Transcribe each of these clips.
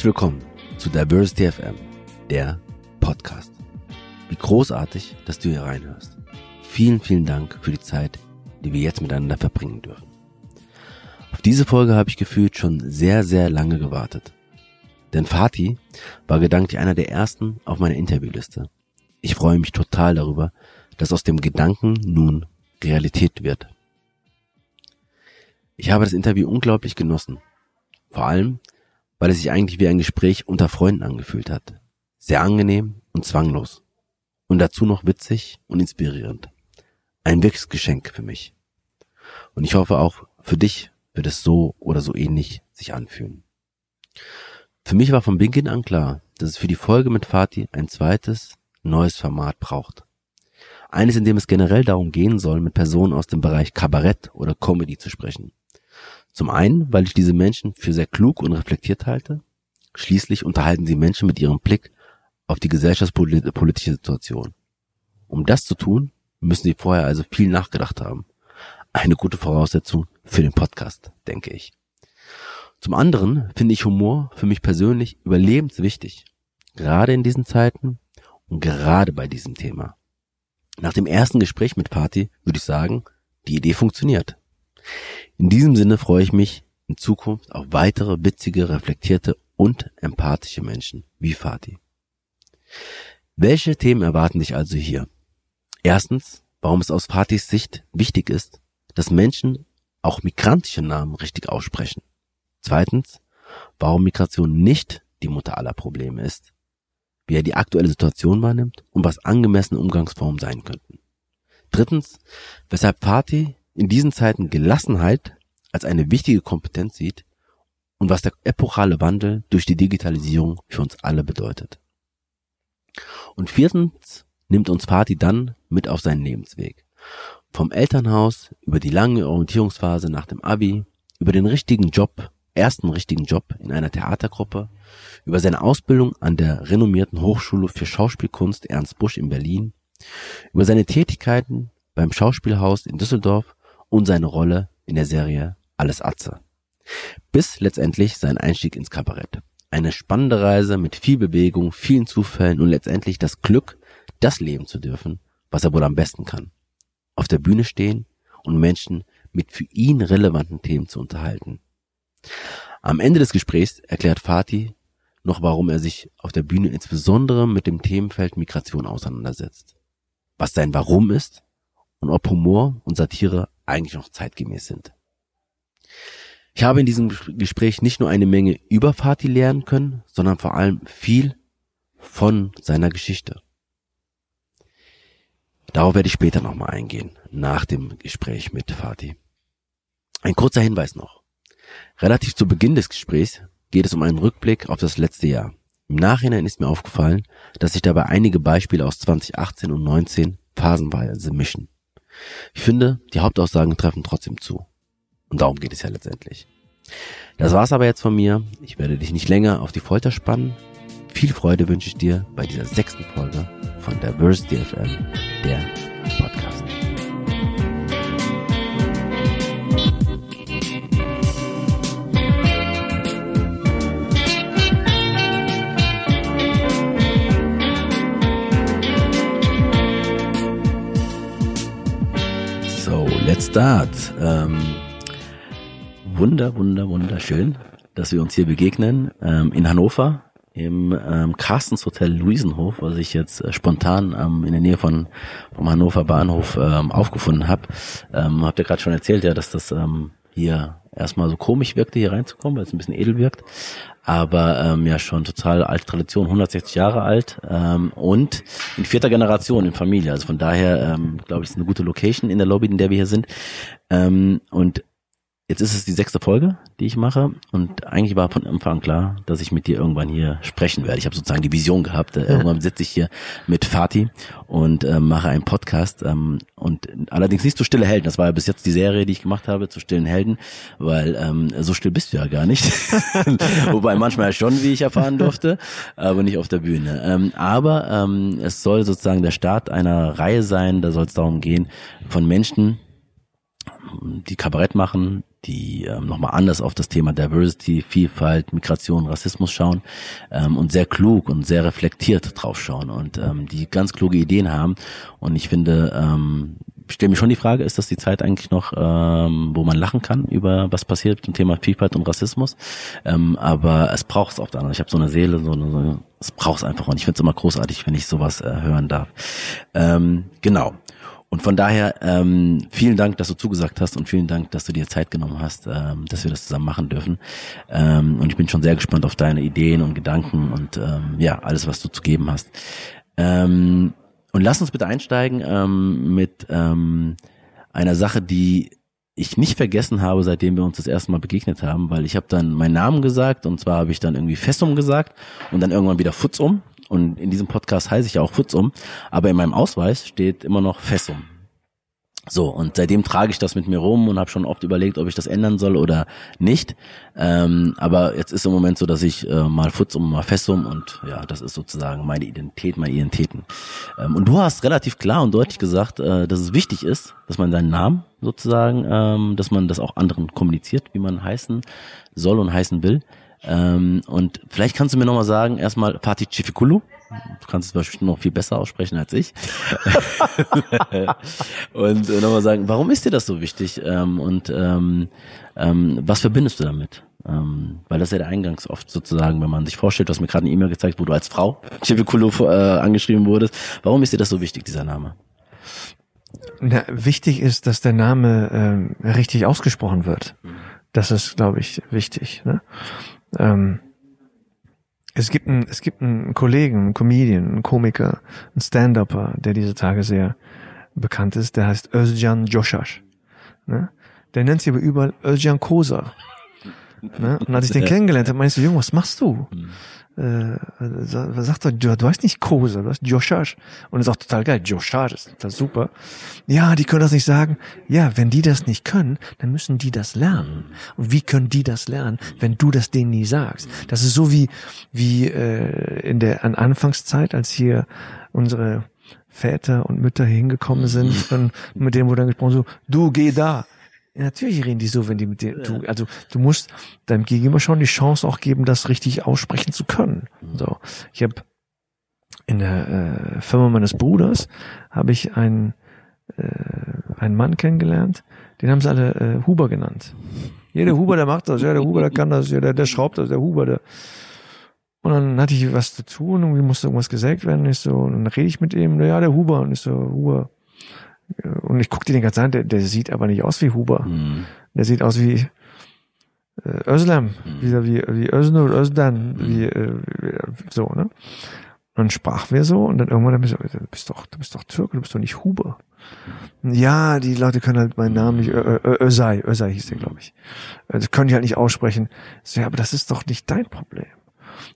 Herzlich willkommen zu Diversity FM, der Podcast. Wie großartig, dass du hier reinhörst. Vielen, vielen Dank für die Zeit, die wir jetzt miteinander verbringen dürfen. Auf diese Folge habe ich gefühlt schon sehr, sehr lange gewartet. Denn Fatih war gedanklich einer der ersten auf meiner Interviewliste. Ich freue mich total darüber, dass aus dem Gedanken nun Realität wird. Ich habe das Interview unglaublich genossen. Vor allem, weil es sich eigentlich wie ein Gespräch unter Freunden angefühlt hat. Sehr angenehm und zwanglos. Und dazu noch witzig und inspirierend. Ein wirkliches Geschenk für mich. Und ich hoffe auch für dich wird es so oder so ähnlich sich anfühlen. Für mich war von Beginn an klar, dass es für die Folge mit Fatih ein zweites, neues Format braucht. Eines, in dem es generell darum gehen soll, mit Personen aus dem Bereich Kabarett oder Comedy zu sprechen. Zum einen, weil ich diese Menschen für sehr klug und reflektiert halte. Schließlich unterhalten sie Menschen mit ihrem Blick auf die gesellschaftspolitische Situation. Um das zu tun, müssen sie vorher also viel nachgedacht haben. Eine gute Voraussetzung für den Podcast, denke ich. Zum anderen finde ich Humor für mich persönlich überlebenswichtig. Gerade in diesen Zeiten und gerade bei diesem Thema. Nach dem ersten Gespräch mit Fatih würde ich sagen, die Idee funktioniert. In diesem Sinne freue ich mich in Zukunft auf weitere witzige, reflektierte und empathische Menschen wie Fatih. Welche Themen erwarten dich also hier? Erstens, warum es aus Fatihs Sicht wichtig ist, dass Menschen auch migrantische Namen richtig aussprechen. Zweitens, warum Migration nicht die Mutter aller Probleme ist, wie er die aktuelle Situation wahrnimmt und was angemessene Umgangsformen sein könnten. Drittens, weshalb Fatih in diesen Zeiten Gelassenheit als eine wichtige Kompetenz sieht und was der epochale Wandel durch die Digitalisierung für uns alle bedeutet. Und viertens nimmt uns Fatih dann mit auf seinen Lebensweg. Vom Elternhaus über die lange Orientierungsphase nach dem Abi, über den richtigen Job, ersten richtigen Job in einer Theatergruppe, über seine Ausbildung an der renommierten Hochschule für Schauspielkunst Ernst Busch in Berlin, über seine Tätigkeiten beim Schauspielhaus in Düsseldorf und seine Rolle in der Serie Alles Atze. Bis letztendlich sein Einstieg ins Kabarett. Eine spannende Reise mit viel Bewegung, vielen Zufällen und letztendlich das Glück, das leben zu dürfen, was er wohl am besten kann. Auf der Bühne stehen und Menschen mit für ihn relevanten Themen zu unterhalten. Am Ende des Gesprächs erklärt Fatih noch, warum er sich auf der Bühne insbesondere mit dem Themenfeld Migration auseinandersetzt. Was sein Warum ist und ob Humor und Satire eigentlich noch zeitgemäß sind. Ich habe in diesem Gespräch nicht nur eine Menge über Fatih lernen können, sondern vor allem viel von seiner Geschichte. Darauf werde ich später nochmal eingehen, nach dem Gespräch mit Fatih. Ein kurzer Hinweis noch. Relativ zu Beginn des Gesprächs geht es um einen Rückblick auf das letzte Jahr. Im Nachhinein ist mir aufgefallen, dass sich dabei einige Beispiele aus 2018 und 19 phasenweise mischen. Ich finde, die Hauptaussagen treffen trotzdem zu. Und darum geht es ja letztendlich. Das war's aber jetzt von mir. Ich werde dich nicht länger auf die Folter spannen. Viel Freude wünsche ich dir bei dieser sechsten Folge von Diversity FM, der Let's start. Ähm, wunder, wunder, wunderschön, dass wir uns hier begegnen ähm, in Hannover im ähm, Carstens Hotel Luisenhof, was ich jetzt äh, spontan ähm, in der Nähe von vom Hannover Bahnhof ähm, aufgefunden habe. Ähm, habt ihr gerade schon erzählt, ja, dass das ähm, hier erstmal so komisch wirkte, hier reinzukommen, weil es ein bisschen edel wirkt aber ähm, ja schon total alte Tradition, 160 Jahre alt ähm, und in vierter Generation in Familie. Also von daher ähm, glaube ich, ist eine gute Location in der Lobby, in der wir hier sind. Ähm, und Jetzt ist es die sechste Folge, die ich mache und eigentlich war von Anfang klar, dass ich mit dir irgendwann hier sprechen werde. Ich habe sozusagen die Vision gehabt. Äh, irgendwann sitze ich hier mit Fatih und äh, mache einen Podcast ähm, und allerdings nicht zu Stille Helden. Das war ja bis jetzt die Serie, die ich gemacht habe zu Stillen Helden, weil ähm, so still bist du ja gar nicht. Wobei manchmal schon, wie ich erfahren durfte, aber nicht auf der Bühne. Ähm, aber ähm, es soll sozusagen der Start einer Reihe sein. Da soll es darum gehen von Menschen, die Kabarett machen, die ähm, nochmal anders auf das Thema Diversity, Vielfalt, Migration, Rassismus schauen ähm, und sehr klug und sehr reflektiert drauf schauen und ähm, die ganz kluge Ideen haben. Und ich finde, ähm, stelle mir schon die Frage, ist das die Zeit eigentlich noch, ähm, wo man lachen kann über was passiert zum Thema Vielfalt und Rassismus? Ähm, aber es braucht es oft an. Ich habe so eine Seele, so eine, so, es braucht es einfach und ich finde es immer großartig, wenn ich sowas äh, hören darf. Ähm, genau. Und von daher ähm, vielen Dank, dass du zugesagt hast und vielen Dank, dass du dir Zeit genommen hast, ähm, dass wir das zusammen machen dürfen. Ähm, und ich bin schon sehr gespannt auf deine Ideen und Gedanken und ähm, ja, alles, was du zu geben hast. Ähm, und lass uns bitte einsteigen ähm, mit ähm, einer Sache, die ich nicht vergessen habe, seitdem wir uns das erste Mal begegnet haben, weil ich habe dann meinen Namen gesagt und zwar habe ich dann irgendwie Fessum gesagt und dann irgendwann wieder Futzum und in diesem Podcast heiße ich ja auch Futzum, aber in meinem Ausweis steht immer noch Fessum. So, und seitdem trage ich das mit mir rum und habe schon oft überlegt, ob ich das ändern soll oder nicht. Ähm, aber jetzt ist im Moment so, dass ich äh, mal Futzum, mal Fessum und ja, das ist sozusagen meine Identität, meine Identitäten. Ähm, und du hast relativ klar und deutlich gesagt, äh, dass es wichtig ist, dass man seinen Namen sozusagen, ähm, dass man das auch anderen kommuniziert, wie man heißen soll und heißen will. Ähm, und vielleicht kannst du mir nochmal sagen, erstmal Fatih Chifikulu. Du kannst es wahrscheinlich noch viel besser aussprechen als ich. und äh, nochmal sagen, warum ist dir das so wichtig? Ähm, und ähm, ähm, was verbindest du damit? Ähm, weil das ist ja der Eingangs oft sozusagen, wenn man sich vorstellt, du hast mir gerade eine E-Mail gezeigt, wo du als Frau Chivikulu äh, angeschrieben wurdest. Warum ist dir das so wichtig, dieser Name? Na, wichtig ist, dass der Name ähm, richtig ausgesprochen wird. Das ist, glaube ich, wichtig. Ne? Ähm, es gibt einen, es gibt einen Kollegen, einen Comedian, einen Komiker, einen Stand-Upper, der diese Tage sehr bekannt ist, der heißt Özcan Joshash. Ne? Der nennt sich aber überall Özcan Kosa. Ne? Und als ich den kennengelernt habe, meinst du, Junge, was machst du? Mhm äh, sagt er, du, du heißt nicht Kosa, du heißt Joshash. Und das ist auch total geil. Joshash ist total super. Ja, die können das nicht sagen. Ja, wenn die das nicht können, dann müssen die das lernen. Und wie können die das lernen, wenn du das denen nie sagst? Das ist so wie, wie äh, in der an Anfangszeit, als hier unsere Väter und Mütter hingekommen sind und mit dem wurde dann gesprochen so, du geh da. Ja, natürlich reden die so, wenn die mit dir, du, also du musst deinem Gegenüber schon die Chance auch geben, das richtig aussprechen zu können. Mhm. So, ich habe in der äh, Firma meines Bruders habe ich einen äh, einen Mann kennengelernt, den haben sie alle äh, Huber genannt. Jeder Huber, der macht das, ja, der Huber, der kann das, ja, der, der schraubt das, der Huber, der. Und dann hatte ich was zu tun, irgendwie musste irgendwas gesägt werden, ich so, und dann rede ich mit ihm, ja, der Huber, und ich so, Huber, und ich guck dir den ganz an, der, der sieht aber nicht aus wie Huber. Mhm. Der sieht aus wie äh, Özlem, mhm. wieder wie, wie Öznur, Özdan, mhm. wie, äh, so, ne? Und dann sprachen wir so und dann irgendwann dann bist du, du bist doch, du bist doch Türke, du bist doch nicht Huber. Ja, die Leute können halt meinen Namen nicht, Ö, Ö, Özay, Özay hieß der, glaube ich. Das können die halt nicht aussprechen. So, ja, aber das ist doch nicht dein Problem.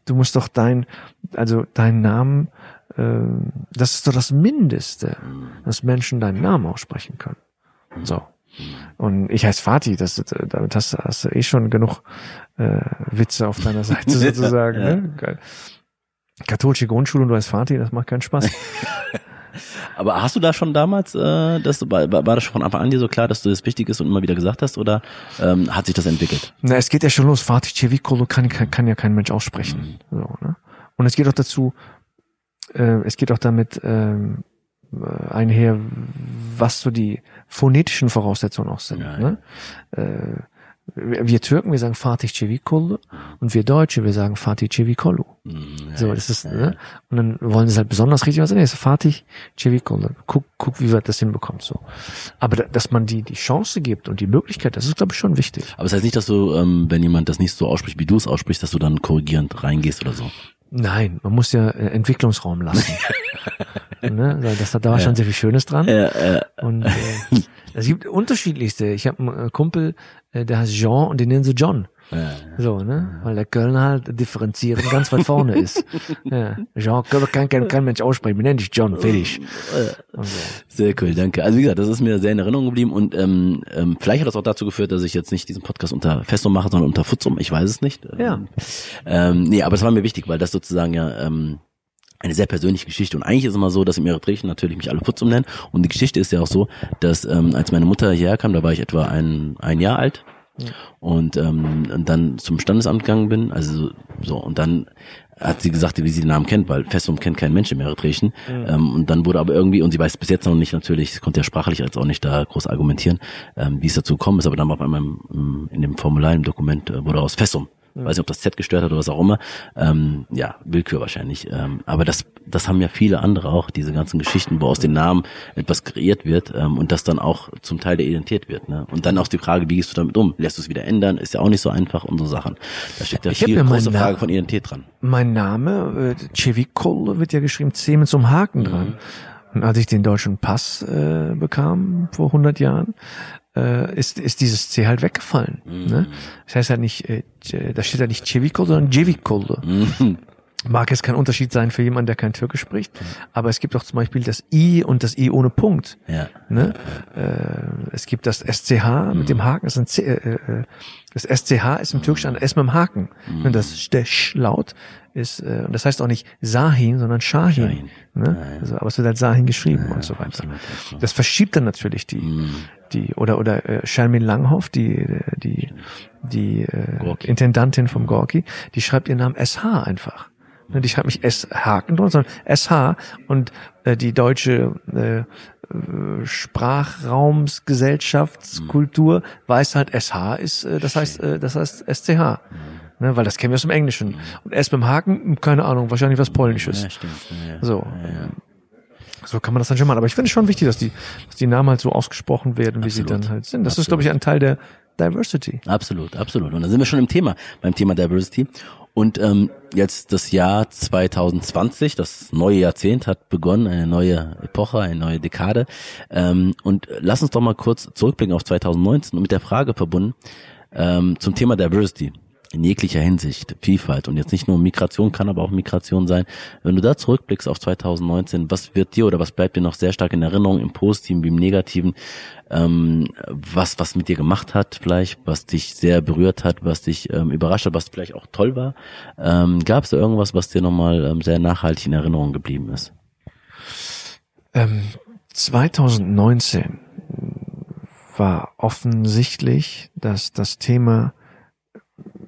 Du musst doch dein, also deinen Namen das ist doch das Mindeste, dass Menschen deinen Namen aussprechen können. So. Und ich heiße Fatih, das, damit hast, hast du eh schon genug äh, Witze auf deiner Seite sozusagen. ja. ne? Geil. Katholische Grundschule und du heißt Fatih, das macht keinen Spaß. Aber hast du da schon damals, äh, das, war, war das schon von Anfang an dir so klar, dass du das wichtig ist und immer wieder gesagt hast, oder ähm, hat sich das entwickelt? Na, es geht ja schon los. Fatih Cevikolo kann, kann, kann ja kein Mensch aussprechen. Mhm. So, ne? Und es geht auch dazu, äh, es geht auch damit ähm, äh, einher, was so die phonetischen Voraussetzungen auch sind. Ja, ne? Äh, wir Türken, wir sagen Fatih Cevikolu und wir Deutsche, wir sagen Fatih Cevikolu. Mhm, ja, so, das ist, ja. ne? Und dann wollen sie es halt besonders richtig sagen, nee, ist Fatih Cevikolu. Guck, guck, wie wir das hinbekommen, so. Aber dass man die, die Chance gibt und die Möglichkeit, das ist, glaube ich, schon wichtig. Aber es das heißt nicht, dass du, ähm, wenn jemand das nicht so ausspricht, wie du es aussprichst, dass du dann korrigierend reingehst oder so. Nein, man muss ja äh, Entwicklungsraum lassen. ne? Das, da war ja. schon sehr viel Schönes dran. Ja, ja. Und äh, es gibt unterschiedlichste. Ich habe einen äh, Kumpel, äh, der heißt Jean und den nennen sie John. Ja, so, ne? Weil der Köln halt differenzieren ganz weit vorne ist. Ja. Jean kann kein, kein Mensch aussprechen, nenn dich John, fertig. Sehr cool, danke. Also wie gesagt, das ist mir sehr in Erinnerung geblieben und ähm, ähm, vielleicht hat das auch dazu geführt, dass ich jetzt nicht diesen Podcast unter Festum mache, sondern unter Futzum. Ich weiß es nicht. Ja. Ähm, nee, aber es war mir wichtig, weil das sozusagen ja ähm, eine sehr persönliche Geschichte. Und eigentlich ist es immer so, dass im Eritreischen natürlich mich alle Futzum nennen. Und die Geschichte ist ja auch so, dass ähm, als meine Mutter hierher kam, da war ich etwa ein, ein Jahr alt, Und ähm, und dann zum Standesamt gegangen bin, also so und dann hat sie gesagt, wie sie den Namen kennt, weil Fessum kennt kein Mensch im Eritreischen. Mhm. Ähm, und dann wurde aber irgendwie, und sie weiß bis jetzt noch nicht natürlich, konnte ja sprachlich jetzt auch nicht da groß argumentieren, ähm, wie es dazu gekommen ist, aber dann war auf einmal im, in dem Formular, im Dokument, äh, wurde aus Fessum Mhm. Weiß nicht, ob das Z gestört hat oder was auch immer. Ähm, ja, Willkür wahrscheinlich. Ähm, aber das, das haben ja viele andere auch, diese ganzen Geschichten, wo aus den Namen etwas kreiert wird ähm, und das dann auch zum Teil der Identität wird. Ne? Und dann auch die Frage, wie gehst du damit um? Lässt du es wieder ändern? Ist ja auch nicht so einfach und so Sachen. Da steht ja ich viel große Frage von Identität dran. Mein Name, äh, Cevikol, wird ja geschrieben, C mit so einem Haken mhm. dran. Und als ich den deutschen Pass äh, bekam vor 100 Jahren, äh, ist, ist dieses C halt weggefallen. Mhm. Ne? Das heißt halt nicht, äh, da steht halt nicht Cevikol, sondern Cevikol. Mhm. Mag jetzt kein Unterschied sein für jemanden, der kein Türkisch spricht, aber es gibt auch zum Beispiel das I und das I ohne Punkt. Ja. Ne? Äh, es gibt das SCH mit dem Haken, das, ist ein C, äh, äh, das SCH ist im Türkischen ein S mit dem Haken. Mhm. Und das Stesch-Laut ist, äh, das heißt auch nicht Sahin, sondern Shahin. Shahin. Ne? Ja, ja. Also, aber es wird halt Sahin geschrieben ja, und so weiter. Absolut. Das verschiebt dann natürlich die, mhm. die oder oder äh, Shermin Langhoff, die die die äh, Intendantin vom Gorki, die schreibt ihren Namen SH einfach. Ne, die schreibt nicht S Haken drunter, sondern SH und äh, die deutsche äh, Sprachraumsgesellschaftskultur weiß halt SH ist, äh, das heißt, äh, das heißt SCH. Ne, weil das kennen wir aus dem Englischen. Und S mit dem Haken, keine Ahnung, wahrscheinlich was Polnisches. Ja, stimmt. Ja, so. Ja. So kann man das dann schon machen. Aber ich finde es schon wichtig, dass die, dass die Namen halt so ausgesprochen werden, wie absolut. sie dann halt sind. Das absolut. ist, glaube ich, ein Teil der Diversity. Absolut, absolut. Und da sind wir schon im Thema, beim Thema Diversity. Und ähm, jetzt das Jahr 2020, das neue Jahrzehnt hat begonnen, eine neue Epoche, eine neue Dekade. Ähm, und lass uns doch mal kurz zurückblicken auf 2019 und mit der Frage verbunden ähm, zum Thema Diversity in jeglicher Hinsicht, Vielfalt und jetzt nicht nur Migration kann aber auch Migration sein. Wenn du da zurückblickst auf 2019, was wird dir oder was bleibt dir noch sehr stark in Erinnerung, im Positiven wie im Negativen, ähm, was was mit dir gemacht hat vielleicht, was dich sehr berührt hat, was dich ähm, überrascht hat, was vielleicht auch toll war? Ähm, Gab es da irgendwas, was dir nochmal ähm, sehr nachhaltig in Erinnerung geblieben ist? 2019 ähm, war offensichtlich, dass das Thema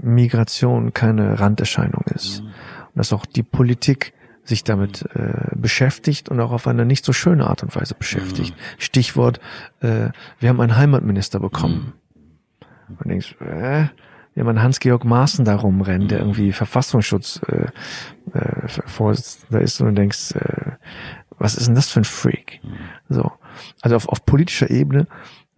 Migration keine Randerscheinung ist. Mhm. Und dass auch die Politik sich damit äh, beschäftigt und auch auf eine nicht so schöne Art und Weise beschäftigt. Mhm. Stichwort, äh, wir haben einen Heimatminister bekommen. Mhm. Und denkst, äh, wir haben einen Hans-Georg Maaßen da rumrennen, der irgendwie Verfassungsschutz äh, äh, Vorsitzender ist und du denkst, äh, was ist denn das für ein Freak? Mhm. So, also auf, auf politischer Ebene,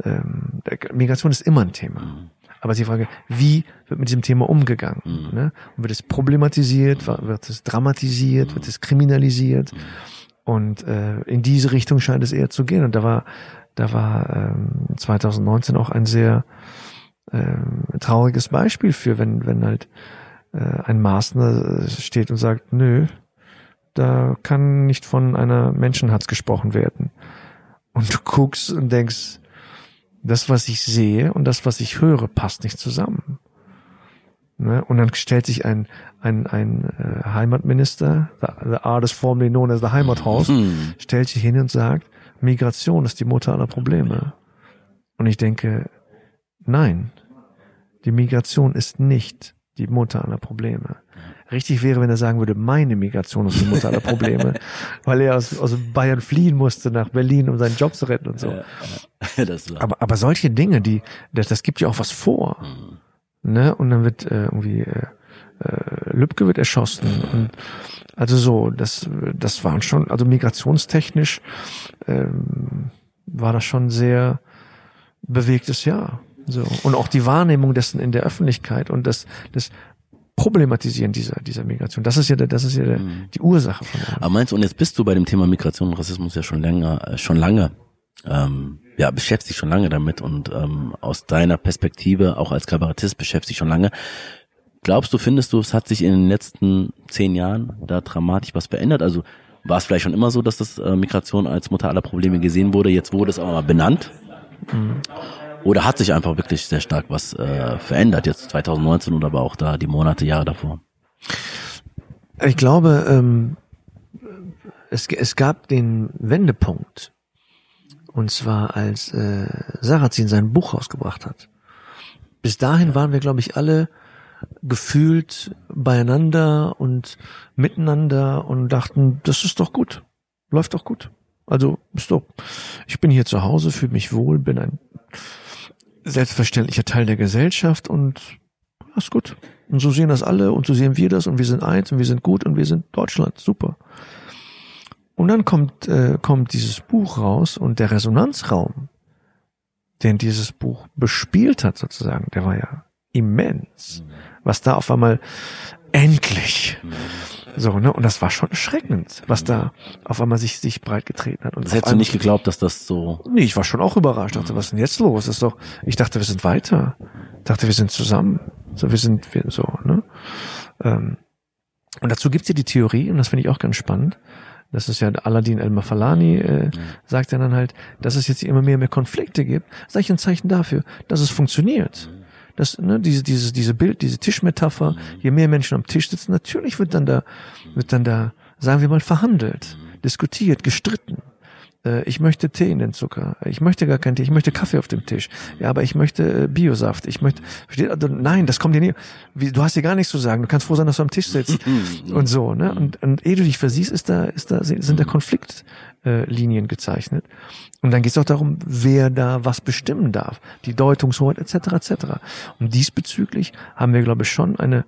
ähm, Migration ist immer ein Thema. Aber die Frage, wie wird mit diesem Thema umgegangen? Mhm. Ne? Und wird es problematisiert, wird es dramatisiert, mhm. wird es kriminalisiert? Mhm. Und äh, in diese Richtung scheint es eher zu gehen. Und da war, da war ähm, 2019 auch ein sehr ähm, trauriges Beispiel für, wenn, wenn halt äh, ein Maßner steht und sagt, nö, da kann nicht von einer Menschenhatz gesprochen werden. Und du guckst und denkst, das, was ich sehe und das, was ich höre, passt nicht zusammen. Ne? Und dann stellt sich ein, ein, ein äh, Heimatminister, the, the artist formerly known as the Heimathaus, mhm. stellt sich hin und sagt, Migration ist die Mutter aller Probleme. Und ich denke, nein, die Migration ist nicht die Mutter aller Probleme. Richtig wäre, wenn er sagen würde, meine Migration ist die Mutter aller Probleme, weil er aus, aus Bayern fliehen musste nach Berlin, um seinen Job zu retten und so. Aber, aber solche Dinge, die, das, das gibt ja auch was vor. Mhm. Ne? Und dann wird äh, irgendwie äh, äh, Lübcke wird erschossen und also so, das, das waren schon, also migrationstechnisch ähm, war das schon sehr bewegtes Jahr. So. Und auch die Wahrnehmung dessen in der Öffentlichkeit und das, das Problematisieren dieser, dieser Migration. Das ist ja, der, das ist ja der, mhm. die Ursache von dem. Aber meinst du, und jetzt bist du bei dem Thema Migration und Rassismus ja schon länger, äh, schon lange, ähm, ja, beschäftigt dich schon lange damit und ähm, aus deiner Perspektive, auch als Kabarettist, beschäftigt dich schon lange. Glaubst du, findest du, es hat sich in den letzten zehn Jahren da dramatisch was verändert? Also war es vielleicht schon immer so, dass das äh, Migration als Mutter aller Probleme gesehen wurde, jetzt wurde es aber mal benannt? Mhm. Oder hat sich einfach wirklich sehr stark was äh, verändert, jetzt 2019 oder aber auch da die Monate, Jahre davor? Ich glaube, ähm, es, es gab den Wendepunkt. Und zwar als äh, Sarrazin sein Buch rausgebracht hat. bis dahin waren wir, glaube ich, alle gefühlt beieinander und miteinander und dachten, das ist doch gut, läuft doch gut. Also doch, ich bin hier zu Hause, fühle mich wohl, bin ein selbstverständlicher Teil der Gesellschaft und ist gut. Und so sehen das alle und so sehen wir das und wir sind eins und wir sind gut und wir sind Deutschland. Super. Und dann kommt, äh, kommt dieses Buch raus und der Resonanzraum, den dieses Buch bespielt hat sozusagen, der war ja immens. Was da auf einmal endlich so, ne? Und das war schon erschreckend, was da auf einmal sich, sich breit getreten hat. Und das hättest du nicht geglaubt, dass das so. Nee, ich war schon auch überrascht. Ich dachte, was ist denn jetzt los? Das ist doch, ich dachte, wir sind weiter. Ich dachte, wir sind zusammen. So, wir sind, wir, so, ne? Ähm, und dazu gibt's ja die Theorie, und das finde ich auch ganz spannend. Das ist ja Aladdin El-Mafalani, äh, mhm. sagt ja dann halt, dass es jetzt immer mehr mehr Konflikte gibt. Sag ich ein Zeichen dafür, dass es funktioniert. Mhm das, ne, diese, diese, diese Bild, diese Tischmetapher, je mehr Menschen am Tisch sitzen, natürlich wird dann da, wird dann da, sagen wir mal, verhandelt, diskutiert, gestritten. Äh, ich möchte Tee in den Zucker. Ich möchte gar keinen Tee. Ich möchte Kaffee auf dem Tisch. Ja, aber ich möchte äh, Biosaft. Ich möchte, versteht, also, nein, das kommt dir nie. Wie, du hast dir gar nichts zu sagen. Du kannst froh sein, dass du am Tisch sitzt. und so, ne? Und, und ehe du dich versiehst, ist da, ist da, sind da Konfliktlinien äh, gezeichnet. Und dann geht es auch darum, wer da was bestimmen darf. Die Deutungshoheit, etc., etc. Und diesbezüglich haben wir, glaube ich, schon eine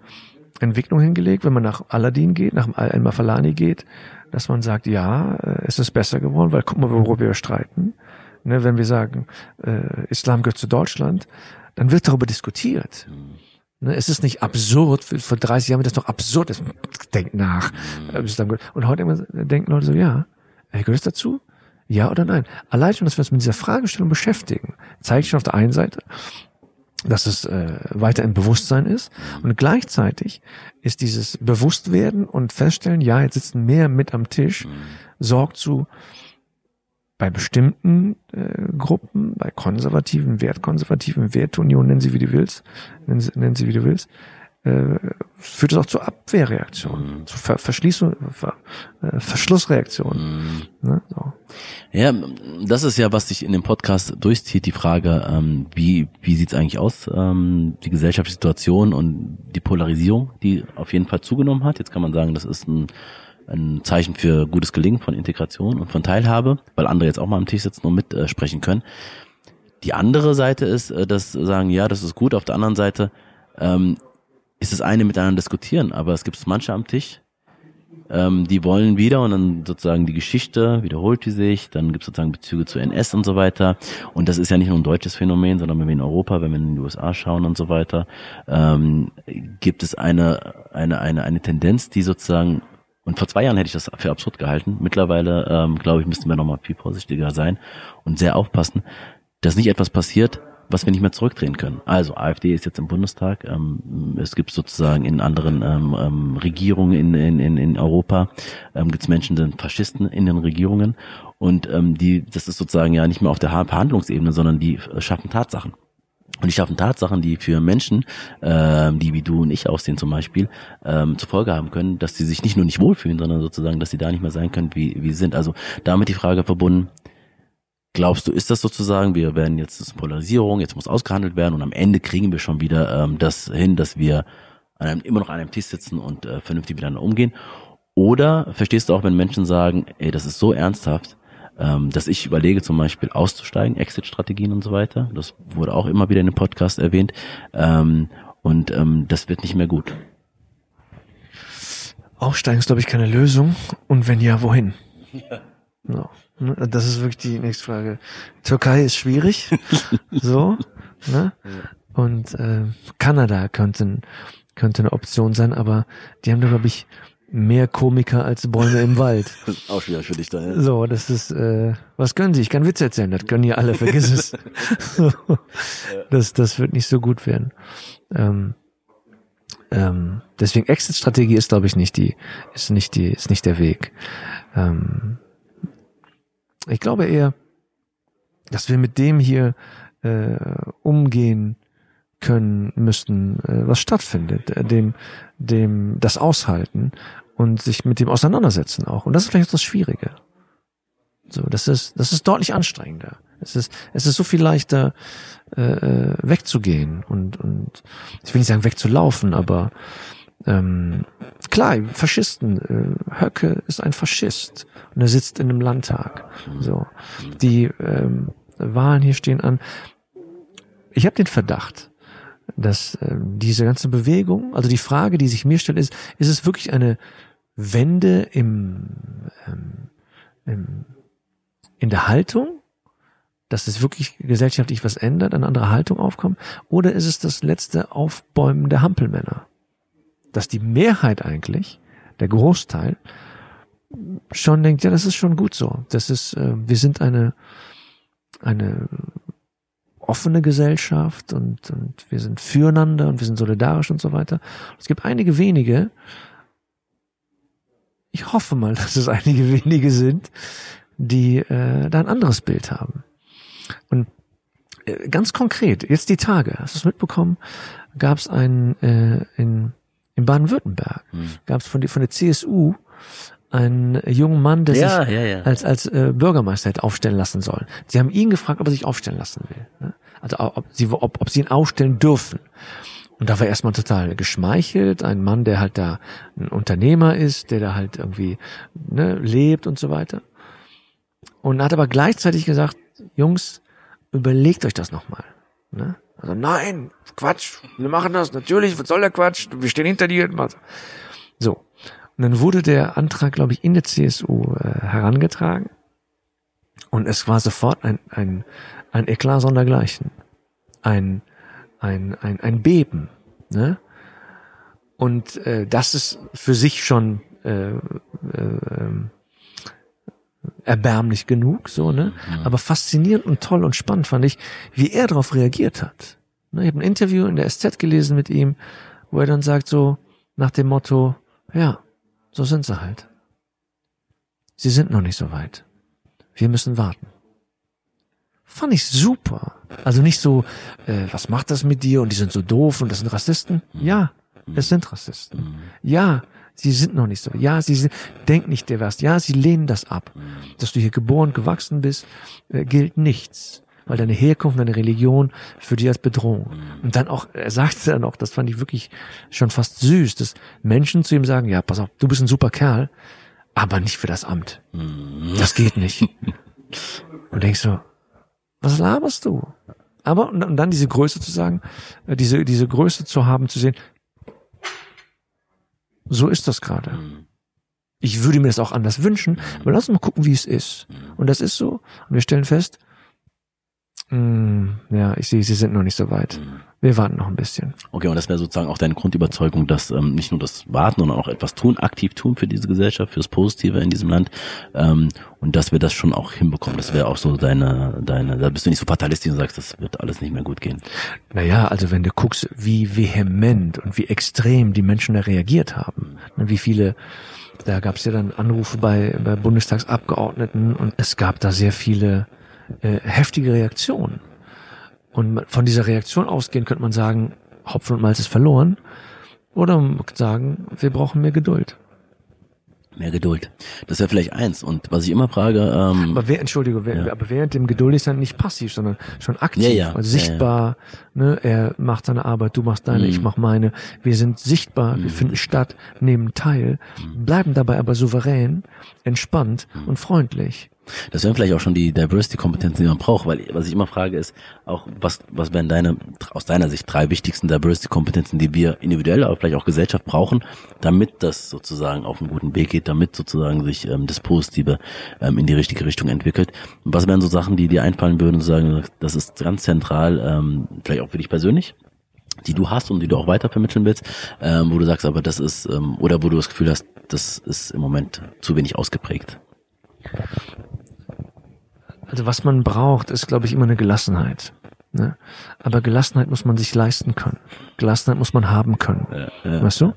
Entwicklung hingelegt, wenn man nach Aladdin geht, nach Al-Mafalani geht, dass man sagt, ja, äh, es ist besser geworden, weil guck mal, worüber wir streiten. Ne, wenn wir sagen, äh, Islam gehört zu Deutschland, dann wird darüber diskutiert. Mhm. Ne, es ist nicht absurd, vor 30 Jahren wird das doch absurd, das denkt nach. Mhm. Und heute denken Leute so, ja, gehört es dazu? Ja oder nein? Allein schon, dass wir uns mit dieser Fragestellung beschäftigen, zeigt schon auf der einen Seite, dass es äh, weiter im Bewusstsein ist. Und gleichzeitig ist dieses Bewusstwerden und Feststellen, ja, jetzt sitzen mehr mit am Tisch, sorgt zu bei bestimmten äh, Gruppen, bei konservativen, wertkonservativen, Wertunion, nennen sie wie du willst, nennen sie, nennen sie wie du willst, äh, führt es auch zur Abwehrreaktion, mhm. zur Ver Verschließung, Ver äh, Verschlussreaktion. Mhm. Ne? So. Ja, das ist ja, was sich in dem Podcast durchzieht, die Frage, ähm, wie, wie sieht's eigentlich aus, ähm, die gesellschaftliche Situation und die Polarisierung, die auf jeden Fall zugenommen hat. Jetzt kann man sagen, das ist ein, ein Zeichen für gutes Gelingen von Integration und von Teilhabe, weil andere jetzt auch mal am Tisch sitzen und mitsprechen äh, können. Die andere Seite ist, dass sagen, ja, das ist gut. Auf der anderen Seite ähm, ist das eine miteinander diskutieren, aber es gibt manche am Tisch, ähm, die wollen wieder und dann sozusagen die Geschichte wiederholt die sich, dann gibt es sozusagen Bezüge zu NS und so weiter. Und das ist ja nicht nur ein deutsches Phänomen, sondern wenn wir in Europa, wenn wir in die USA schauen und so weiter, ähm, gibt es eine, eine, eine, eine Tendenz, die sozusagen und vor zwei Jahren hätte ich das für absurd gehalten. Mittlerweile, ähm, glaube ich, müssten wir nochmal viel vorsichtiger sein und sehr aufpassen, dass nicht etwas passiert, was wir nicht mehr zurückdrehen können. Also AfD ist jetzt im Bundestag, ähm, es gibt sozusagen in anderen ähm, ähm, Regierungen in, in, in, Europa, ähm, gibt es Menschen, die sind Faschisten in den Regierungen und ähm, die, das ist sozusagen ja nicht mehr auf der Verhandlungsebene, sondern die schaffen Tatsachen. Und die schaffen Tatsachen, die für Menschen, ähm, die wie du und ich aussehen zum Beispiel, ähm, zur Folge haben können, dass sie sich nicht nur nicht wohlfühlen, sondern sozusagen, dass sie da nicht mehr sein können, wie, wie sie sind. Also damit die Frage verbunden, Glaubst du, ist das sozusagen, wir werden jetzt, das ist Polarisierung, jetzt muss ausgehandelt werden und am Ende kriegen wir schon wieder ähm, das hin, dass wir an einem, immer noch an einem Tisch sitzen und äh, vernünftig miteinander umgehen? Oder verstehst du auch, wenn Menschen sagen, ey, das ist so ernsthaft, ähm, dass ich überlege zum Beispiel auszusteigen, Exit-Strategien und so weiter. Das wurde auch immer wieder in dem Podcast erwähnt. Ähm, und ähm, das wird nicht mehr gut. Aussteigen ist, glaube ich, keine Lösung. Und wenn ja, wohin? Ja. So. Ne? Das ist wirklich die nächste Frage. Türkei ist schwierig, so, ne? Und äh, Kanada könnten könnte eine Option sein, aber die haben da glaube ich mehr Komiker als Bäume im Wald. Auch schwierig für dich da. Ja. So, das ist äh, was können sie? Ich kann Witze erzählen, das können ja alle, vergiss es. so, das das wird nicht so gut werden. Ähm, ähm, deswegen Exit-Strategie ist glaube ich nicht die ist nicht die ist nicht der Weg. Ähm, ich glaube eher, dass wir mit dem hier äh, umgehen können müssten, äh, was stattfindet, äh, dem, dem das aushalten und sich mit dem auseinandersetzen auch. Und das ist vielleicht das Schwierige. So, das ist, das ist deutlich anstrengender. Es ist, es ist so viel leichter, äh, äh, wegzugehen und, und ich will nicht sagen wegzulaufen, aber ähm, klar, Faschisten, äh, Höcke ist ein Faschist und er sitzt in einem Landtag. So, die ähm, Wahlen hier stehen an. Ich habe den Verdacht, dass äh, diese ganze Bewegung, also die Frage, die sich mir stellt, ist, ist es wirklich eine Wende im, ähm, im in der Haltung, dass es wirklich gesellschaftlich was ändert, eine andere Haltung aufkommt, oder ist es das letzte Aufbäumen der Hampelmänner? Dass die Mehrheit eigentlich, der Großteil, schon denkt, ja, das ist schon gut so. Das ist, äh, wir sind eine, eine offene Gesellschaft und, und wir sind füreinander und wir sind solidarisch und so weiter. Es gibt einige wenige, ich hoffe mal, dass es einige wenige sind, die äh, da ein anderes Bild haben. Und äh, ganz konkret, jetzt die Tage, hast du es mitbekommen, gab es einen äh, in, in Baden-Württemberg, hm. gab es von, von der CSU einen jungen Mann, der ja, sich ja, ja. als als äh, Bürgermeister hätte aufstellen lassen sollen. Sie haben ihn gefragt, ob er sich aufstellen lassen will. Ne? Also ob sie ob, ob sie ihn aufstellen dürfen. Und da war erstmal total geschmeichelt, ein Mann, der halt da ein Unternehmer ist, der da halt irgendwie ne, lebt und so weiter und hat aber gleichzeitig gesagt, Jungs, überlegt euch das nochmal. Ne? Also nein, Quatsch, wir machen das, natürlich, was soll der Quatsch, wir stehen hinter dir. So. Und dann wurde der Antrag, glaube ich, in der CSU äh, herangetragen. Und es war sofort ein, ein, ein Eklat sondergleichen. Ein, ein, ein, ein Beben. Ne? Und äh, das ist für sich schon äh, äh, ähm, erbärmlich genug, so, ne? Mhm. Aber faszinierend und toll und spannend fand ich, wie er darauf reagiert hat. Ne, ich habe ein Interview in der SZ gelesen mit ihm, wo er dann sagt so, nach dem Motto, ja, so sind sie halt. Sie sind noch nicht so weit. Wir müssen warten. Fand ich super. Also nicht so, äh, was macht das mit dir und die sind so doof und das sind Rassisten. Mhm. Ja, es sind Rassisten. Mhm. Ja, Sie sind noch nicht so. Ja, sie sind, denk nicht, der wärst. Ja, sie lehnen das ab. Dass du hier geboren, gewachsen bist, äh, gilt nichts. Weil deine Herkunft, deine Religion für dich als Bedrohung. Und dann auch, er sagte dann auch, das fand ich wirklich schon fast süß, dass Menschen zu ihm sagen, ja, pass auf, du bist ein super Kerl, aber nicht für das Amt. Das geht nicht. Und denkst so, was laberst du? Aber, und, und dann diese Größe zu sagen, äh, diese, diese Größe zu haben, zu sehen, so ist das gerade. Mhm. Ich würde mir das auch anders wünschen, mhm. aber lass uns mal gucken, wie es ist. Mhm. Und das ist so. Und wir stellen fest, ja, ich sehe, sie sind noch nicht so weit. Wir warten noch ein bisschen. Okay, und das wäre sozusagen auch deine Grundüberzeugung, dass ähm, nicht nur das Warten, sondern auch etwas tun, aktiv tun für diese Gesellschaft, fürs Positive in diesem Land ähm, und dass wir das schon auch hinbekommen. Das wäre auch so deine, deine, da bist du nicht so fatalistisch und sagst, das wird alles nicht mehr gut gehen. Naja, also wenn du guckst, wie vehement und wie extrem die Menschen da reagiert haben, wie viele da gab es ja dann Anrufe bei, bei Bundestagsabgeordneten und es gab da sehr viele äh, heftige Reaktionen. Und von dieser Reaktion ausgehend könnte man sagen, Hopfen und Malz ist verloren. Oder sagen, wir brauchen mehr Geduld. Mehr Geduld. Das wäre vielleicht eins. Und was ich immer frage. Ähm, aber wer, Entschuldigung, wer, ja. aber während dem Geduld ist dann nicht passiv, sondern schon aktiv. Ja, ja. Also sichtbar. Ne, er macht seine Arbeit, du machst deine, mhm. ich mach meine. Wir sind sichtbar, mhm. wir finden statt, nehmen teil, mhm. bleiben dabei aber souverän, entspannt mhm. und freundlich. Das wären vielleicht auch schon die Diversity-Kompetenzen, die man braucht, weil was ich immer frage ist, auch was, was wären deine, aus deiner Sicht drei wichtigsten Diversity-Kompetenzen, die wir individuell, aber vielleicht auch Gesellschaft brauchen, damit das sozusagen auf einen guten Weg geht, damit sozusagen sich ähm, das Positive ähm, in die richtige Richtung entwickelt. Und was wären so Sachen, die dir einfallen würden und sagen, das ist ganz zentral, ähm, vielleicht auch für dich persönlich? die du hast und die du auch weiter vermitteln willst, ähm, wo du sagst, aber das ist, ähm, oder wo du das Gefühl hast, das ist im Moment zu wenig ausgeprägt. Also was man braucht, ist, glaube ich, immer eine Gelassenheit. Ne? Aber Gelassenheit muss man sich leisten können. Gelassenheit muss man haben können. Ja, ja. Weißt du?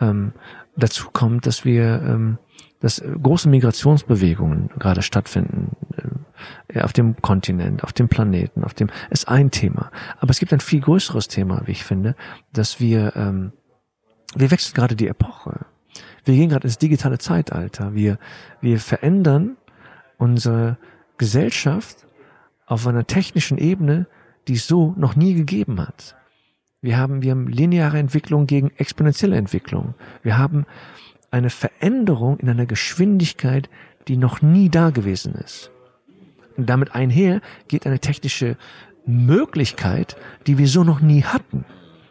Ähm, dazu kommt, dass wir, ähm, dass große Migrationsbewegungen gerade stattfinden äh, auf dem Kontinent, auf dem Planeten, auf dem ist ein Thema. Aber es gibt ein viel größeres Thema, wie ich finde, dass wir ähm, wir wechseln gerade die Epoche. Wir gehen gerade ins digitale Zeitalter. Wir wir verändern unsere Gesellschaft auf einer technischen Ebene, die es so noch nie gegeben hat. Wir haben, wir haben lineare Entwicklung gegen exponentielle Entwicklung. Wir haben eine Veränderung in einer Geschwindigkeit, die noch nie da gewesen ist. Und damit einher geht eine technische Möglichkeit, die wir so noch nie hatten.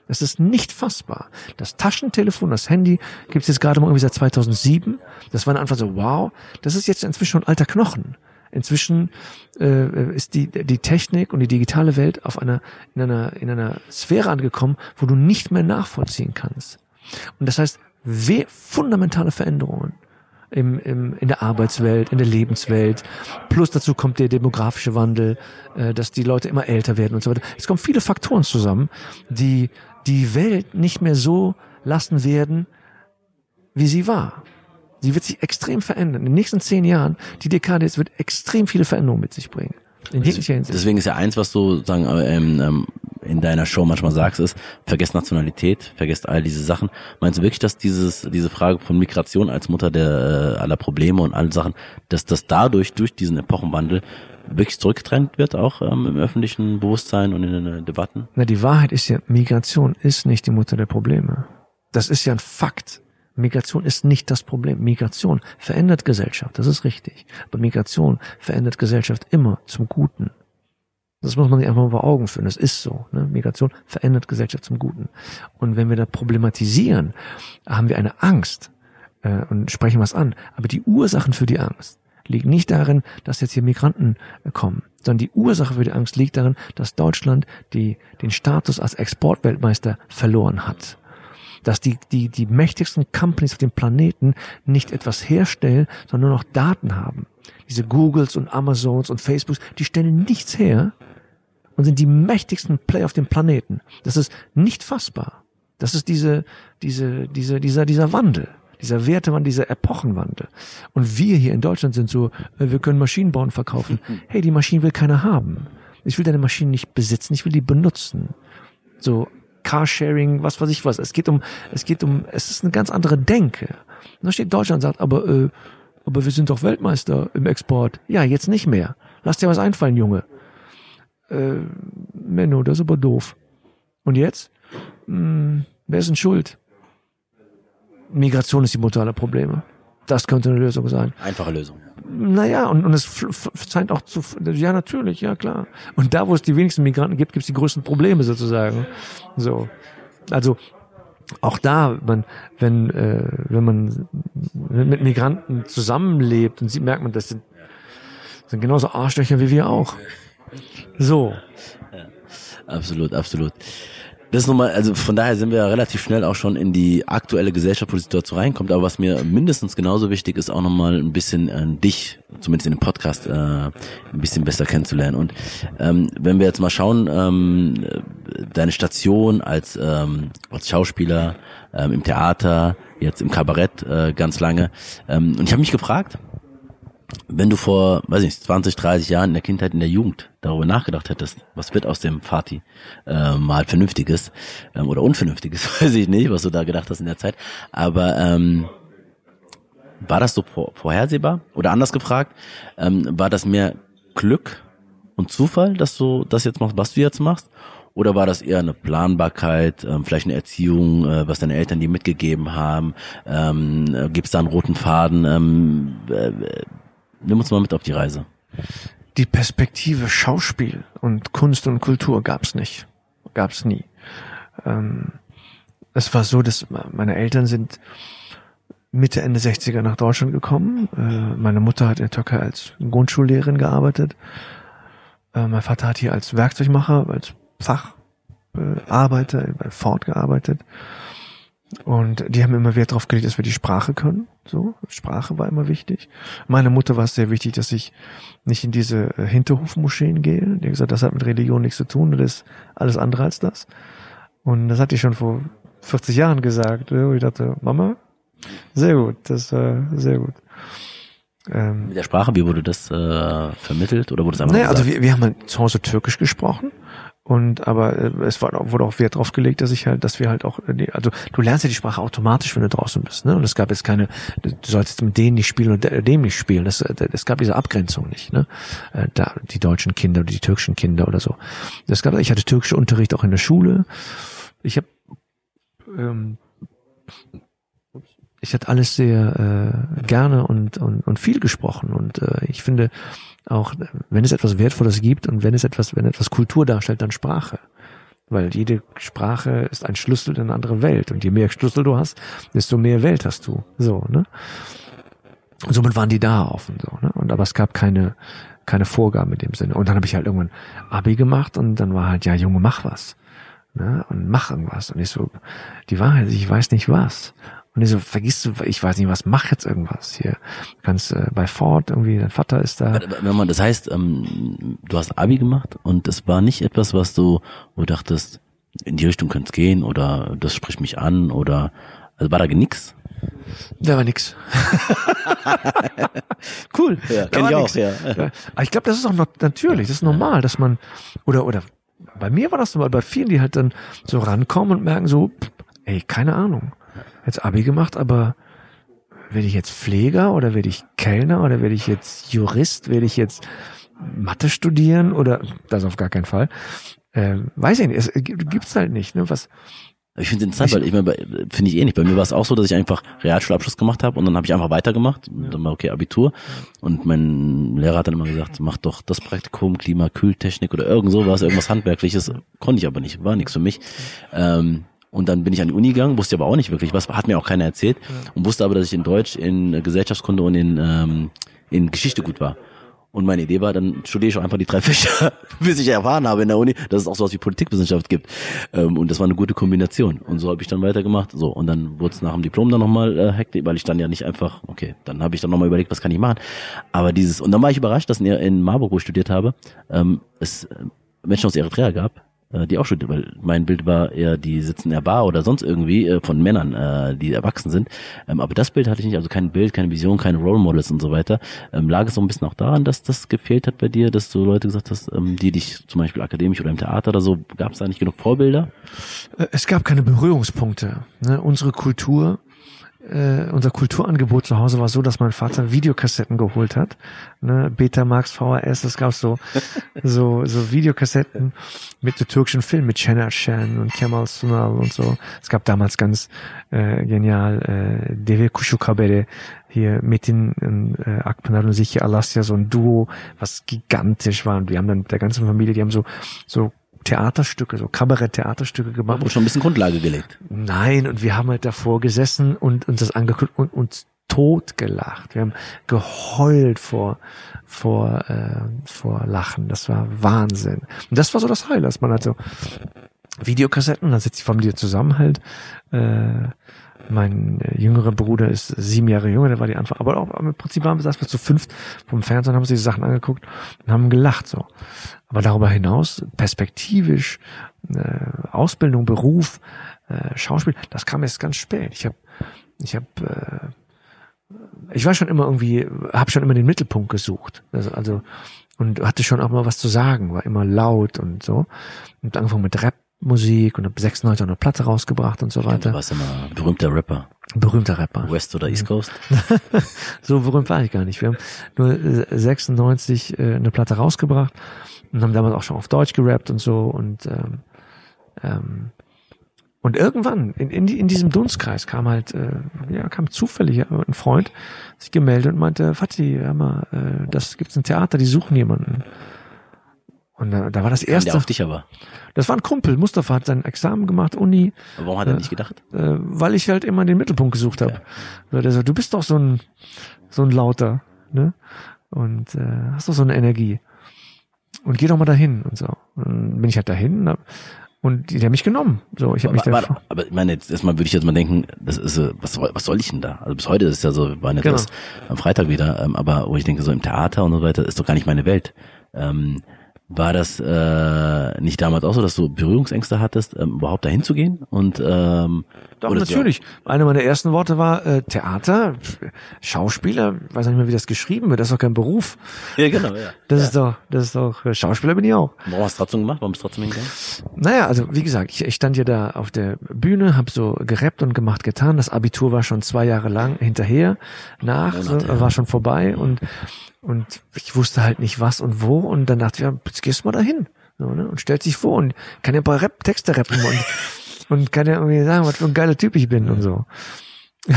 Das ist nicht fassbar. Das Taschentelefon, das Handy gibt es jetzt gerade mal irgendwie seit 2007. Das war am Anfang so, wow, das ist jetzt inzwischen schon alter Knochen. Inzwischen äh, ist die, die Technik und die digitale Welt auf einer, in einer, in einer Sphäre angekommen, wo du nicht mehr nachvollziehen kannst. Und das heißt, fundamentale Veränderungen im, im, in der Arbeitswelt, in der Lebenswelt. Plus dazu kommt der demografische Wandel, äh, dass die Leute immer älter werden und so weiter. Es kommen viele Faktoren zusammen, die die Welt nicht mehr so lassen werden, wie sie war. Sie wird sich extrem verändern. In den nächsten zehn Jahren, die Dekade jetzt wird extrem viele Veränderungen mit sich bringen. In jeglicher Hinsicht. Deswegen ist ja eins, was du sagen, ähm, ähm, in deiner Show manchmal sagst, ist, vergesst Nationalität, vergesst all diese Sachen. Meinst du wirklich, dass dieses, diese Frage von Migration als Mutter der äh, aller Probleme und allen Sachen, dass das dadurch, durch diesen Epochenwandel, wirklich zurückgetrennt wird, auch ähm, im öffentlichen Bewusstsein und in den Debatten? Na, die Wahrheit ist ja, Migration ist nicht die Mutter der Probleme. Das ist ja ein Fakt. Migration ist nicht das Problem. Migration verändert Gesellschaft, das ist richtig. Aber Migration verändert Gesellschaft immer zum Guten. Das muss man sich einfach mal vor Augen führen. Das ist so. Ne? Migration verändert Gesellschaft zum Guten. Und wenn wir da problematisieren, haben wir eine Angst äh, und sprechen was an. Aber die Ursachen für die Angst liegt nicht darin, dass jetzt hier Migranten äh, kommen, sondern die Ursache für die Angst liegt darin, dass Deutschland die, den Status als Exportweltmeister verloren hat dass die, die, die mächtigsten Companies auf dem Planeten nicht etwas herstellen, sondern nur noch Daten haben. Diese Googles und Amazons und Facebooks, die stellen nichts her und sind die mächtigsten Player auf dem Planeten. Das ist nicht fassbar. Das ist diese, diese, diese, dieser, dieser Wandel dieser Wertewandel, dieser Epochenwandel. Und wir hier in Deutschland sind so, äh, wir können Maschinen bauen, verkaufen. Hey, die Maschine will keiner haben. Ich will deine Maschine nicht besitzen, ich will die benutzen. So, Carsharing, was weiß ich was. Es geht um, es geht um, es ist eine ganz andere Denke. Da steht Deutschland sagt, aber, äh, aber wir sind doch Weltmeister im Export. Ja, jetzt nicht mehr. Lass dir was einfallen, Junge. Äh, Menno, das ist aber doof. Und jetzt? Hm, wer ist denn schuld? Migration ist die Mutter aller Probleme. Das könnte eine Lösung sein. Einfache Lösung. Naja, und, und es scheint auch zu, ja natürlich, ja klar. Und da, wo es die wenigsten Migranten gibt, gibt es die größten Probleme sozusagen. So, also auch da, man, wenn äh, wenn man mit Migranten zusammenlebt und sieht, merkt man, das sind, sind genauso Arschlöcher wie wir auch. So. Ja, absolut, absolut. Das ist nochmal, also von daher sind wir ja relativ schnell auch schon in die aktuelle gesellschaftliche Situation reinkommt. Aber was mir mindestens genauso wichtig ist, auch nochmal ein bisschen äh, dich, zumindest in dem Podcast, äh, ein bisschen besser kennenzulernen. Und ähm, wenn wir jetzt mal schauen, ähm, deine Station als, ähm, als Schauspieler ähm, im Theater, jetzt im Kabarett äh, ganz lange. Ähm, und ich habe mich gefragt, wenn du vor, weiß ich nicht, 20, 30 Jahren in der Kindheit, in der Jugend darüber nachgedacht hättest, was wird aus dem Fati äh, mal Vernünftiges ähm, oder Unvernünftiges, weiß ich nicht, was du da gedacht hast in der Zeit. Aber ähm, war das so vor, vorhersehbar? Oder anders gefragt, ähm, war das mehr Glück und Zufall, dass du das jetzt machst, was du jetzt machst? Oder war das eher eine Planbarkeit, ähm, vielleicht eine Erziehung, äh, was deine Eltern dir mitgegeben haben? Ähm, äh, Gibt es da einen roten Faden? Ähm, äh, Nimm uns mal mit auf die Reise. Die Perspektive Schauspiel und Kunst und Kultur gab's nicht. Gab's nie. Ähm, es war so, dass meine Eltern sind Mitte, Ende 60er nach Deutschland gekommen. Äh, meine Mutter hat in der Türkei als Grundschullehrerin gearbeitet. Äh, mein Vater hat hier als Werkzeugmacher, als Facharbeiter bei Ford gearbeitet. Und die haben immer Wert darauf gelegt, dass wir die Sprache können. So, Sprache war immer wichtig. Meine Mutter war es sehr wichtig, dass ich nicht in diese äh, Hinterhofmoscheen gehe. Die hat gesagt, das hat mit Religion nichts zu tun, das ist alles andere als das. Und das hat die schon vor 40 Jahren gesagt. Und ich dachte, Mama, sehr gut, das war sehr gut. Ähm, mit der Sprache, wie wurde das äh, vermittelt oder wurde es einfach Naja, also wir, wir haben halt zu Hause Türkisch gesprochen Und aber äh, es wurde auch Wert drauf gelegt, dass ich halt, dass wir halt auch, äh, also du lernst ja die Sprache automatisch, wenn du draußen bist, ne? Und es gab jetzt keine, du sollst mit denen nicht spielen und dem nicht spielen. Das, es gab diese Abgrenzung nicht, ne? Äh, da die deutschen Kinder oder die türkischen Kinder oder so. Das gab, ich hatte türkischen Unterricht auch in der Schule. Ich habe ähm, ich hatte alles sehr äh, gerne und, und, und viel gesprochen. Und äh, ich finde auch, wenn es etwas Wertvolles gibt und wenn es etwas, wenn etwas Kultur darstellt, dann Sprache. Weil jede Sprache ist ein Schlüssel in eine andere Welt. Und je mehr Schlüssel du hast, desto mehr Welt hast du. So, ne? Und somit waren die da offen. So, ne? Und aber es gab keine, keine Vorgaben in dem Sinne. Und dann habe ich halt irgendwann Abi gemacht und dann war halt, ja, Junge, mach was. Ne? Und mach irgendwas. Und ich so, die Wahrheit, ich weiß nicht was. Und ich so, vergisst du, ich weiß nicht was, mach jetzt irgendwas hier. Du kannst äh, bei Ford irgendwie, dein Vater ist da. Das heißt, ähm, du hast Abi gemacht und es war nicht etwas, was du, wo du dachtest, in die Richtung könnte es gehen oder das spricht mich an oder also war da nix? Da war nix. cool. Ja, kenn ich auch, ja. Aber ich glaube, das ist auch noch natürlich, das ist normal, dass man oder oder bei mir war das normal, bei vielen, die halt dann so rankommen und merken so, ey, keine Ahnung jetzt Abi gemacht, aber werde ich jetzt Pfleger oder werde ich Kellner oder werde ich jetzt Jurist, werde ich jetzt Mathe studieren oder das auf gar keinen Fall. Äh, weiß ich nicht, es gibt's halt nicht, ne? Was ich finde es interessant, weil ich meine, finde ich eh nicht. Bei mir war es auch so, dass ich einfach Realschulabschluss gemacht habe und dann habe ich einfach weitergemacht. Und dann war okay, Abitur. Und mein Lehrer hat dann immer gesagt, mach doch das Praktikum, Klima, Kühltechnik oder irgend sowas, irgendwas Handwerkliches. Konnte ich aber nicht, war nichts für mich. Ähm, und dann bin ich an die Uni gegangen, wusste aber auch nicht wirklich was, hat mir auch keiner erzählt ja. und wusste aber, dass ich in Deutsch, in Gesellschaftskunde und in, ähm, in Geschichte gut war. Und meine Idee war, dann studiere ich auch einfach die drei Fächer, bis ich erfahren habe in der Uni, dass es auch sowas wie Politikwissenschaft gibt. Ähm, und das war eine gute Kombination. Und so habe ich dann weitergemacht. So, und dann wurde es nach dem Diplom dann nochmal äh, hektisch, weil ich dann ja nicht einfach, okay, dann habe ich dann nochmal überlegt, was kann ich machen. Aber dieses, und dann war ich überrascht, dass in, in Marburg, wo ich studiert habe, ähm, es äh, Menschen aus Eritrea gab, die auch studiert, weil mein Bild war eher, die sitzen in der Bar oder sonst irgendwie äh, von Männern, äh, die erwachsen sind. Ähm, aber das Bild hatte ich nicht, also kein Bild, keine Vision, keine Role Models und so weiter. Ähm, lag es so ein bisschen auch daran, dass das gefehlt hat bei dir, dass du Leute gesagt hast, ähm, die dich zum Beispiel akademisch oder im Theater oder so, gab es da nicht genug Vorbilder? Äh, es gab keine Berührungspunkte. Ne? Unsere Kultur äh, unser Kulturangebot zu Hause war so, dass mein Vater Videokassetten geholt hat, ne, Betamax, VHS, es gab so so so Videokassetten mit der türkischen Film mit Şener Şen und Kemal Sunal und so. Es gab damals ganz äh, genial äh, Deve Kuşu Kabere hier Metin äh, Akpınar und Sichi Alasya so ein Duo, was gigantisch war und wir haben dann mit der ganzen Familie, die haben so so Theaterstücke, so Kabarett-Theaterstücke gemacht. Und schon ein bisschen Grundlage gelegt. Nein, und wir haben halt davor gesessen und uns das angeguckt und uns tot gelacht. Wir haben geheult vor vor äh, vor Lachen. Das war Wahnsinn. Und das war so das Highlight, dass man halt so Videokassetten, dann sitzt die Familie zusammen halt. Äh, mein äh, jüngerer Bruder ist sieben Jahre jünger, der war die Anfang. Aber auch im Prinzip waren wir, saßen zu fünft vom Fernsehen, haben uns diese Sachen angeguckt und haben gelacht so. Aber darüber hinaus, perspektivisch, äh, Ausbildung, Beruf, äh, Schauspiel, das kam erst ganz spät. Ich habe, ich habe, äh, ich war schon immer irgendwie, habe schon immer den Mittelpunkt gesucht. Also, also und hatte schon auch mal was zu sagen, war immer laut und so. Und angefangen mit Rap Musik und habe 96 eine Platte rausgebracht und so weiter. Du warst immer berühmter Rapper. Berühmter Rapper. West oder East Coast? so berühmt war ich gar nicht. Wir haben nur 96 äh, eine Platte rausgebracht und haben damals auch schon auf Deutsch gerappt und so und ähm, ähm, und irgendwann in, in, in diesem Dunstkreis kam halt, äh, ja, kam zufällig ein Freund sich gemeldet und meinte, Fatih, hör mal, äh, das gibt's ein Theater, die suchen jemanden. Und da, da war das erste. Der auf dich aber. Das war ein Kumpel. Mustafa hat sein Examen gemacht, Uni. Aber warum hat er äh, nicht gedacht? Äh, weil ich halt immer den Mittelpunkt gesucht habe. Ja. Der so, du bist doch so ein so ein lauter, ne? Und äh, hast doch so eine Energie. Und geh doch mal dahin und so. Und dann bin ich halt dahin und die, die haben mich genommen. So, ich habe mich da. Aber, aber ich meine, jetzt erstmal würde ich jetzt mal denken, das ist äh, was was soll ich denn da? Also bis heute ist es ja so, wir waren jetzt genau. am Freitag wieder, ähm, aber wo ich denke so im Theater und so weiter ist doch gar nicht meine Welt. Ähm, War das äh, nicht damals auch so, dass du Berührungsängste hattest, ähm, überhaupt dahin zu gehen? Und ähm, Doch, natürlich. Eine meiner ersten Worte war äh, Theater, Schauspieler, weiß nicht mehr, wie das geschrieben wird, das ist doch kein Beruf. Ja, genau, ja. Das ist doch, das ist doch, Schauspieler bin ich auch. Warum hast du trotzdem gemacht? Warum bist du trotzdem hingegangen? Naja, also wie gesagt, ich, ich stand ja da auf der Bühne, habe so gerappt und gemacht, getan. Das Abitur war schon zwei Jahre lang hinterher, nach, so, war schon vorbei und und ich wusste halt nicht was und wo und dann dachte ich, ja, jetzt gehst du mal dahin so, ne? und stellt sich vor und kann ja ein paar Rap Texte rappen und und kann ja irgendwie sagen, was für ein geiler Typ ich bin und so.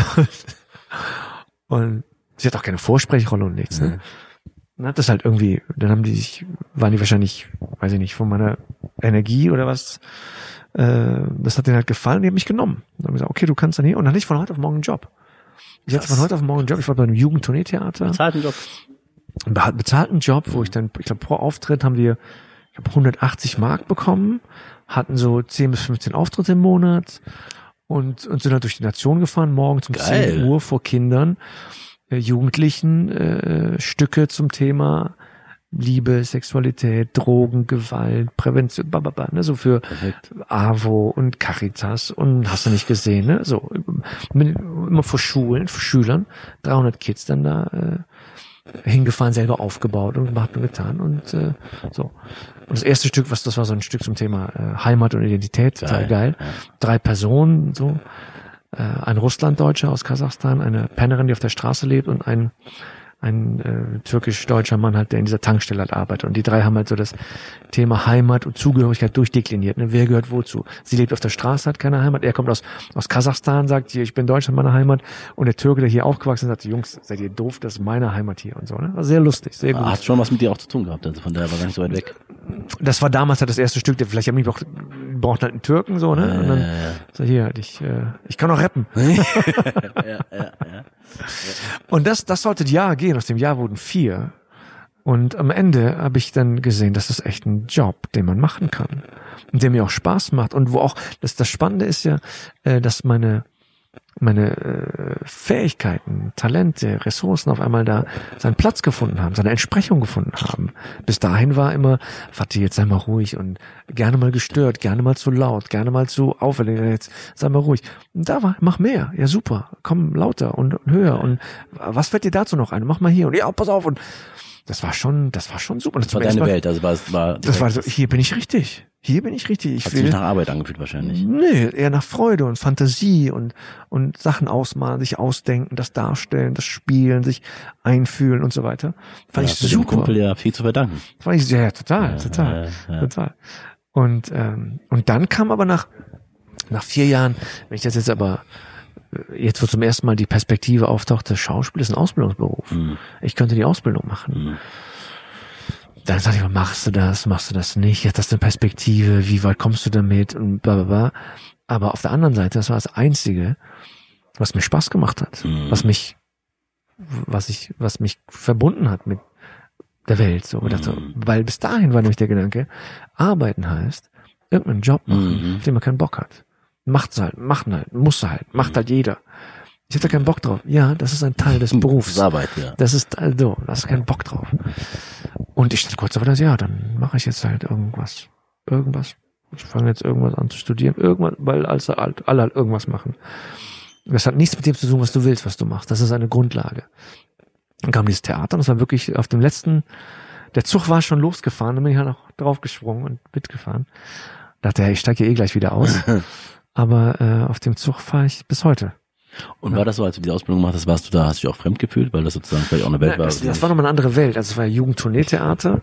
und sie hat auch keine Vorsprechrolle und nichts. Ne? Dann hat das halt irgendwie, dann haben die sich, waren die wahrscheinlich, weiß ich nicht, von meiner Energie oder was, äh, das hat denen halt gefallen, die haben mich genommen. Dann haben gesagt, okay, du kannst dann hier, und dann hatte ich von heute auf morgen einen Job. Ich hatte von heute auf morgen einen Job, ich war bei einem Jugendtourneetheater, Bezahlten Job. einen bezahlten Job, wo ich dann, ich glaube, pro Auftritt haben wir, ich glaube, 180 Mark bekommen, hatten so 10 bis 15 Auftritte im Monat und, und sind dann durch die Nation gefahren, morgens um Geil. 10 Uhr vor Kindern, Jugendlichen, äh, Stücke zum Thema Liebe, Sexualität, Drogen, Gewalt, Prävention, bababa, ne, so für Perfekt. AWO und Caritas und hast du nicht gesehen, ne? So immer vor Schulen, vor Schülern, 300 Kids dann da äh, hingefahren, selber aufgebaut und gemacht und getan und äh, so. Und das erste Stück, was das war so ein Stück zum Thema äh, Heimat und Identität, total Geil, geil. Drei Personen, so äh, ein Russlanddeutscher aus Kasachstan, eine Pennerin, die auf der Straße lebt und ein ein äh, türkisch-deutscher Mann halt, der in dieser Tankstelle halt arbeitet. Und die drei haben halt so das Thema Heimat und Zugehörigkeit durchdekliniert. Ne? Wer gehört wozu? Sie lebt auf der Straße, hat keine Heimat. Er kommt aus, aus Kasachstan, sagt hier, ich bin Deutschland, meine Heimat. Und der Türke, der hier aufgewachsen ist, sagt, Jungs, seid ihr doof, das ist meine Heimat hier und so. Ne? War sehr lustig, sehr gut. Hat schon was mit dir auch zu tun gehabt, also von daher war gar nicht so weit weg. Das war damals halt das erste Stück, der vielleicht haben die auch, braucht halt einen Türken so, ne? Und dann so hier, ich, äh, ich kann auch rappen. ja, ja, ja. Und das, das sollte ein Jahr gehen. Aus dem Jahr wurden vier. Und am Ende habe ich dann gesehen, das ist echt ein Job, den man machen kann. Und der mir auch Spaß macht. Und wo auch, das, das Spannende ist ja, äh, dass meine, meine äh, Fähigkeiten, Talente, Ressourcen auf einmal da seinen Platz gefunden haben, seine Entsprechung gefunden haben. Bis dahin war immer, warte, jetzt sei mal ruhig und gerne mal gestört, gerne mal zu laut, gerne mal zu auffällig, jetzt sei mal ruhig. Und da war, mach mehr, ja super, komm lauter und höher und was fällt dir dazu noch ein? Mach mal hier und ja, pass auf und das war schon, das war schon super. Und Das war deine Mal- Welt, also war es war Das war so, hier bin ich richtig. Hier bin ich richtig. Ich hat sich will, nicht nach Arbeit angefühlt wahrscheinlich. Nee, eher nach Freude und Fantasie und, und Sachen ausmalen, sich ausdenken, das darstellen, das spielen, sich einfühlen und so weiter. Fand Da ich super. Kumpel ja viel zu verdanken. Fand ich, ja, ja, total, total, ja, ja. total. Und, ähm, und dann kam aber nach, nach vier Jahren, wenn ich das jetzt aber, äh, jetzt wo zum ersten Mal die Perspektive auftauchte, Schauspiel ist ein Ausbildungsberuf. Mhm. Ich könnte die Ausbildung machen. Mhm. Dann sagte ich mal, machst du das, machst du das nicht? Hat das eine Perspektive? Wie weit kommst du damit? Und bla, bla, bla. Aber auf der anderen Seite, das war das Einzige, was mir Spaß gemacht hat. Mhm. Was mich, was ich, was mich verbunden hat mit der Welt. So, ich dachte, Mhm. weil bis dahin war nämlich der Gedanke, arbeiten heißt, irgendeinen Job machen, Mhm. auf den man keinen Bock hat. Macht's halt, machen halt, muss halt, macht halt jeder. Ich hatte keinen Bock drauf. Ja, das ist ein Teil des Berufs. Das ist Arbeit, ja. Das ist also, da hast du keinen Bock drauf. Und ich stand kurz davor, dass ja, dann mache ich jetzt halt irgendwas. Irgendwas. Ich fange jetzt irgendwas an zu studieren. Irgendwas, weil als alle alle halt irgendwas machen. Das hat nichts mit dem zu tun, was du willst, was du machst. Das ist eine Grundlage. Dann kam dieses Theater und es war wirklich auf dem letzten, der Zug war schon losgefahren, dann bin ich halt noch draufgesprungen und mitgefahren. Dachte, ja, ich steige ja eh gleich wieder aus. Aber äh, auf dem Zug fahre ich bis heute. Und war das so, als du die Ausbildung gemacht hast, warst du da, hast du dich auch fremd gefühlt, weil das sozusagen vielleicht auch eine Welt Ja, war? das, das war nochmal eine andere Welt. Also es war ja Jugendtourneetheater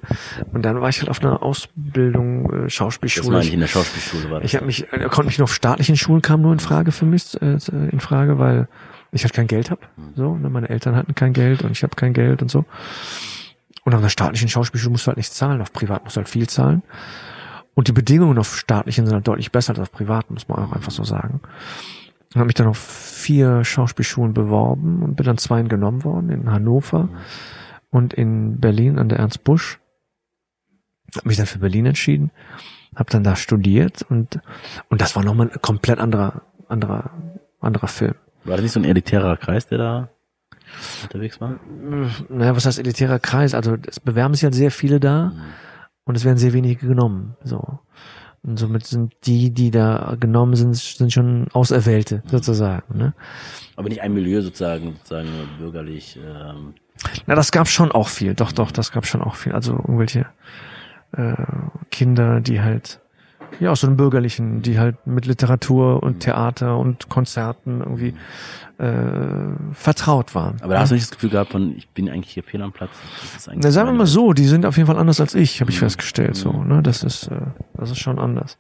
und dann war ich halt auf einer Ausbildung, äh, das Schauspielschule. meine ich in der Schauspielschule war das. Ich habe mich, äh, konnte mich nur auf staatlichen Schulen kam nur in Frage für mich, äh, in Frage, weil ich halt kein Geld habe. So, ne, meine Eltern hatten kein Geld und ich habe kein Geld und so. Und auf einer staatlichen Schauspielschule musst du halt nichts zahlen, auf privat musst du halt viel zahlen. Und die Bedingungen auf staatlichen sind halt deutlich besser als auf privaten, muss man auch einfach so sagen. Habe mich dann auf vier Schauspielschulen beworben und bin dann zweien genommen worden, in Hannover und in Berlin an der Ernst Busch. Habe mich dann für Berlin entschieden, habe dann da studiert und und das war nochmal ein komplett anderer anderer anderer Film. War das nicht so ein elitärer Kreis, der da unterwegs war? Naja, was heißt elitärer Kreis? Also es bewerben sich halt sehr viele da, und es werden sehr wenige genommen. So. Und somit sind die, die da genommen sind, sind schon Auserwählte, sozusagen. Ne? Aber nicht ein Milieu sozusagen, sozusagen bürgerlich. Ähm. Na, das gab schon auch viel. Doch, doch, das gab schon auch viel. Also irgendwelche äh, Kinder, die halt ja aus so einem bürgerlichen, die halt mit Literatur und Theater und Konzerten irgendwie äh, vertraut waren. Aber da hast du nicht das Gefühl gehabt von, ich bin eigentlich hier fehl am Platz. Das ist eigentlich Na, sagen wir mal so, die sind auf jeden Fall anders als ich, habe ich Mhm. festgestellt. So, ne, das ist, äh, das ist schon anders.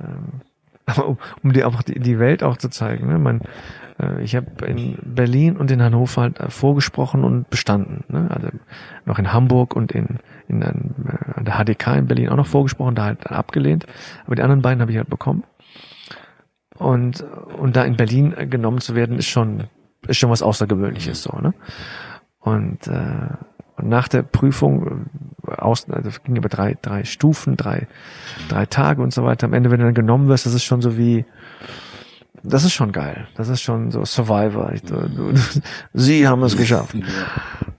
Ähm, aber um, um dir auch die, die Welt auch zu zeigen, ne, mein, äh, ich habe in Berlin und in Hannover halt äh, vorgesprochen und bestanden. Ne, also noch in Hamburg und in in einem, äh, an der HDK in Berlin auch noch vorgesprochen, da halt abgelehnt. Aber die anderen beiden habe ich halt bekommen. Und und da in Berlin äh, genommen zu werden, ist schon ist schon was Außergewöhnliches so, ne? Und, äh, und nach der Prüfung, äh, aus, also ging über drei, drei Stufen, drei, drei Tage und so weiter. Am Ende, wenn du dann genommen wirst, das ist schon so wie, das ist schon geil. Das ist schon so Survivor. Ich, du, du, sie haben es geschafft.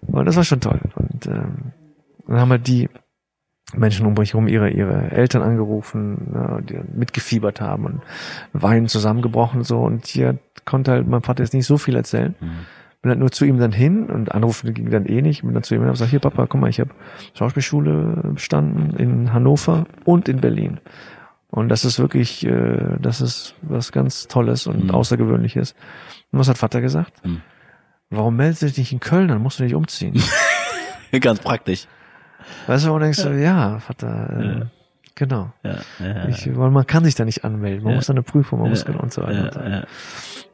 Und das war schon toll. Und ähm, dann haben halt die Menschen um mich herum ihre, ihre Eltern angerufen, ne, die mitgefiebert haben und Weinen zusammengebrochen und so. Und hier konnte halt mein Vater jetzt nicht so viel erzählen. Mhm. Bin halt nur zu ihm dann hin und anrufen ging dann eh nicht. Bin dann zu ihm und habe gesagt, hier Papa, guck mal, ich habe Schauspielschule bestanden in Hannover und in Berlin. Und das ist wirklich, äh, das ist was ganz Tolles und Mhm. Außergewöhnliches. Und was hat Vater gesagt? Mhm. Warum meldest du dich nicht in Köln? Dann musst du nicht umziehen. Ganz praktisch. Weißt du, wo du denkst du, ja, Vater, äh, Ja. genau. Ja, ja, Ich, weil man kann sich da nicht anmelden. Man Ja. muss da eine Prüfung, man ja, muss genau und so weiter. und ja, ja.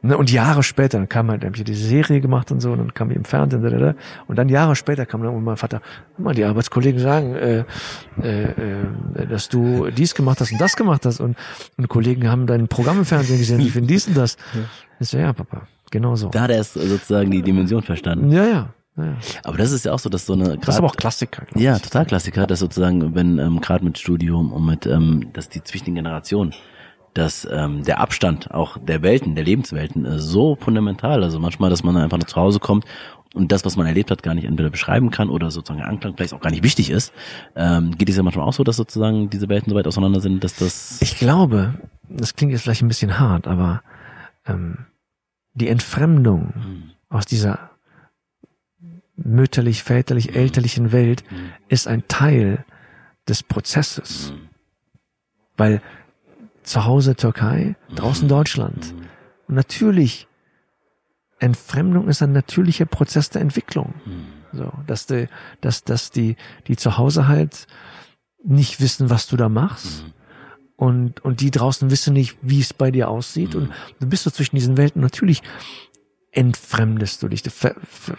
Ne, und Jahre später, dann kam halt, dann hab ich diese Serie gemacht und so, und dann kam ich im Fernsehen, da, da, da. und dann Jahre später kam dann mein Vater, mal, die Arbeitskollegen sagen, äh, äh, äh, dass du dies gemacht hast und das gemacht hast, und, und Kollegen haben dein Programm im Fernsehen gesehen, die finden dies und das. Ich so, ja, Papa, genau so. Da hat er sozusagen die Dimension verstanden. Ja, ja, ja. Aber das ist ja auch so, dass so eine Das ist aber auch Klassiker. Ja, total Klassiker, dass sozusagen, wenn ähm, gerade mit Studium und mit, ähm, dass die zwischen den Generationen, dass ähm, der Abstand auch der Welten, der Lebenswelten äh, so fundamental, also manchmal, dass man einfach nur zu Hause kommt und das, was man erlebt hat, gar nicht entweder beschreiben kann oder sozusagen Anklang vielleicht auch gar nicht wichtig ist, ähm, geht es ja manchmal auch so, dass sozusagen diese Welten so weit auseinander sind, dass das Ich glaube, das klingt jetzt vielleicht ein bisschen hart, aber ähm, die Entfremdung Hm, aus dieser mütterlich, väterlich, elterlichen Welt hm, ist ein Teil des Prozesses. Weil zu Hause Türkei, draußen Deutschland. Und natürlich, Entfremdung ist ein natürlicher Prozess der Entwicklung. So, dass die, dass, dass die, die zu Hause halt nicht wissen, was du da machst. Und, und die draußen wissen nicht, wie es bei dir aussieht. Und du bist so zwischen diesen Welten. Natürlich entfremdest du dich, du ver, ver,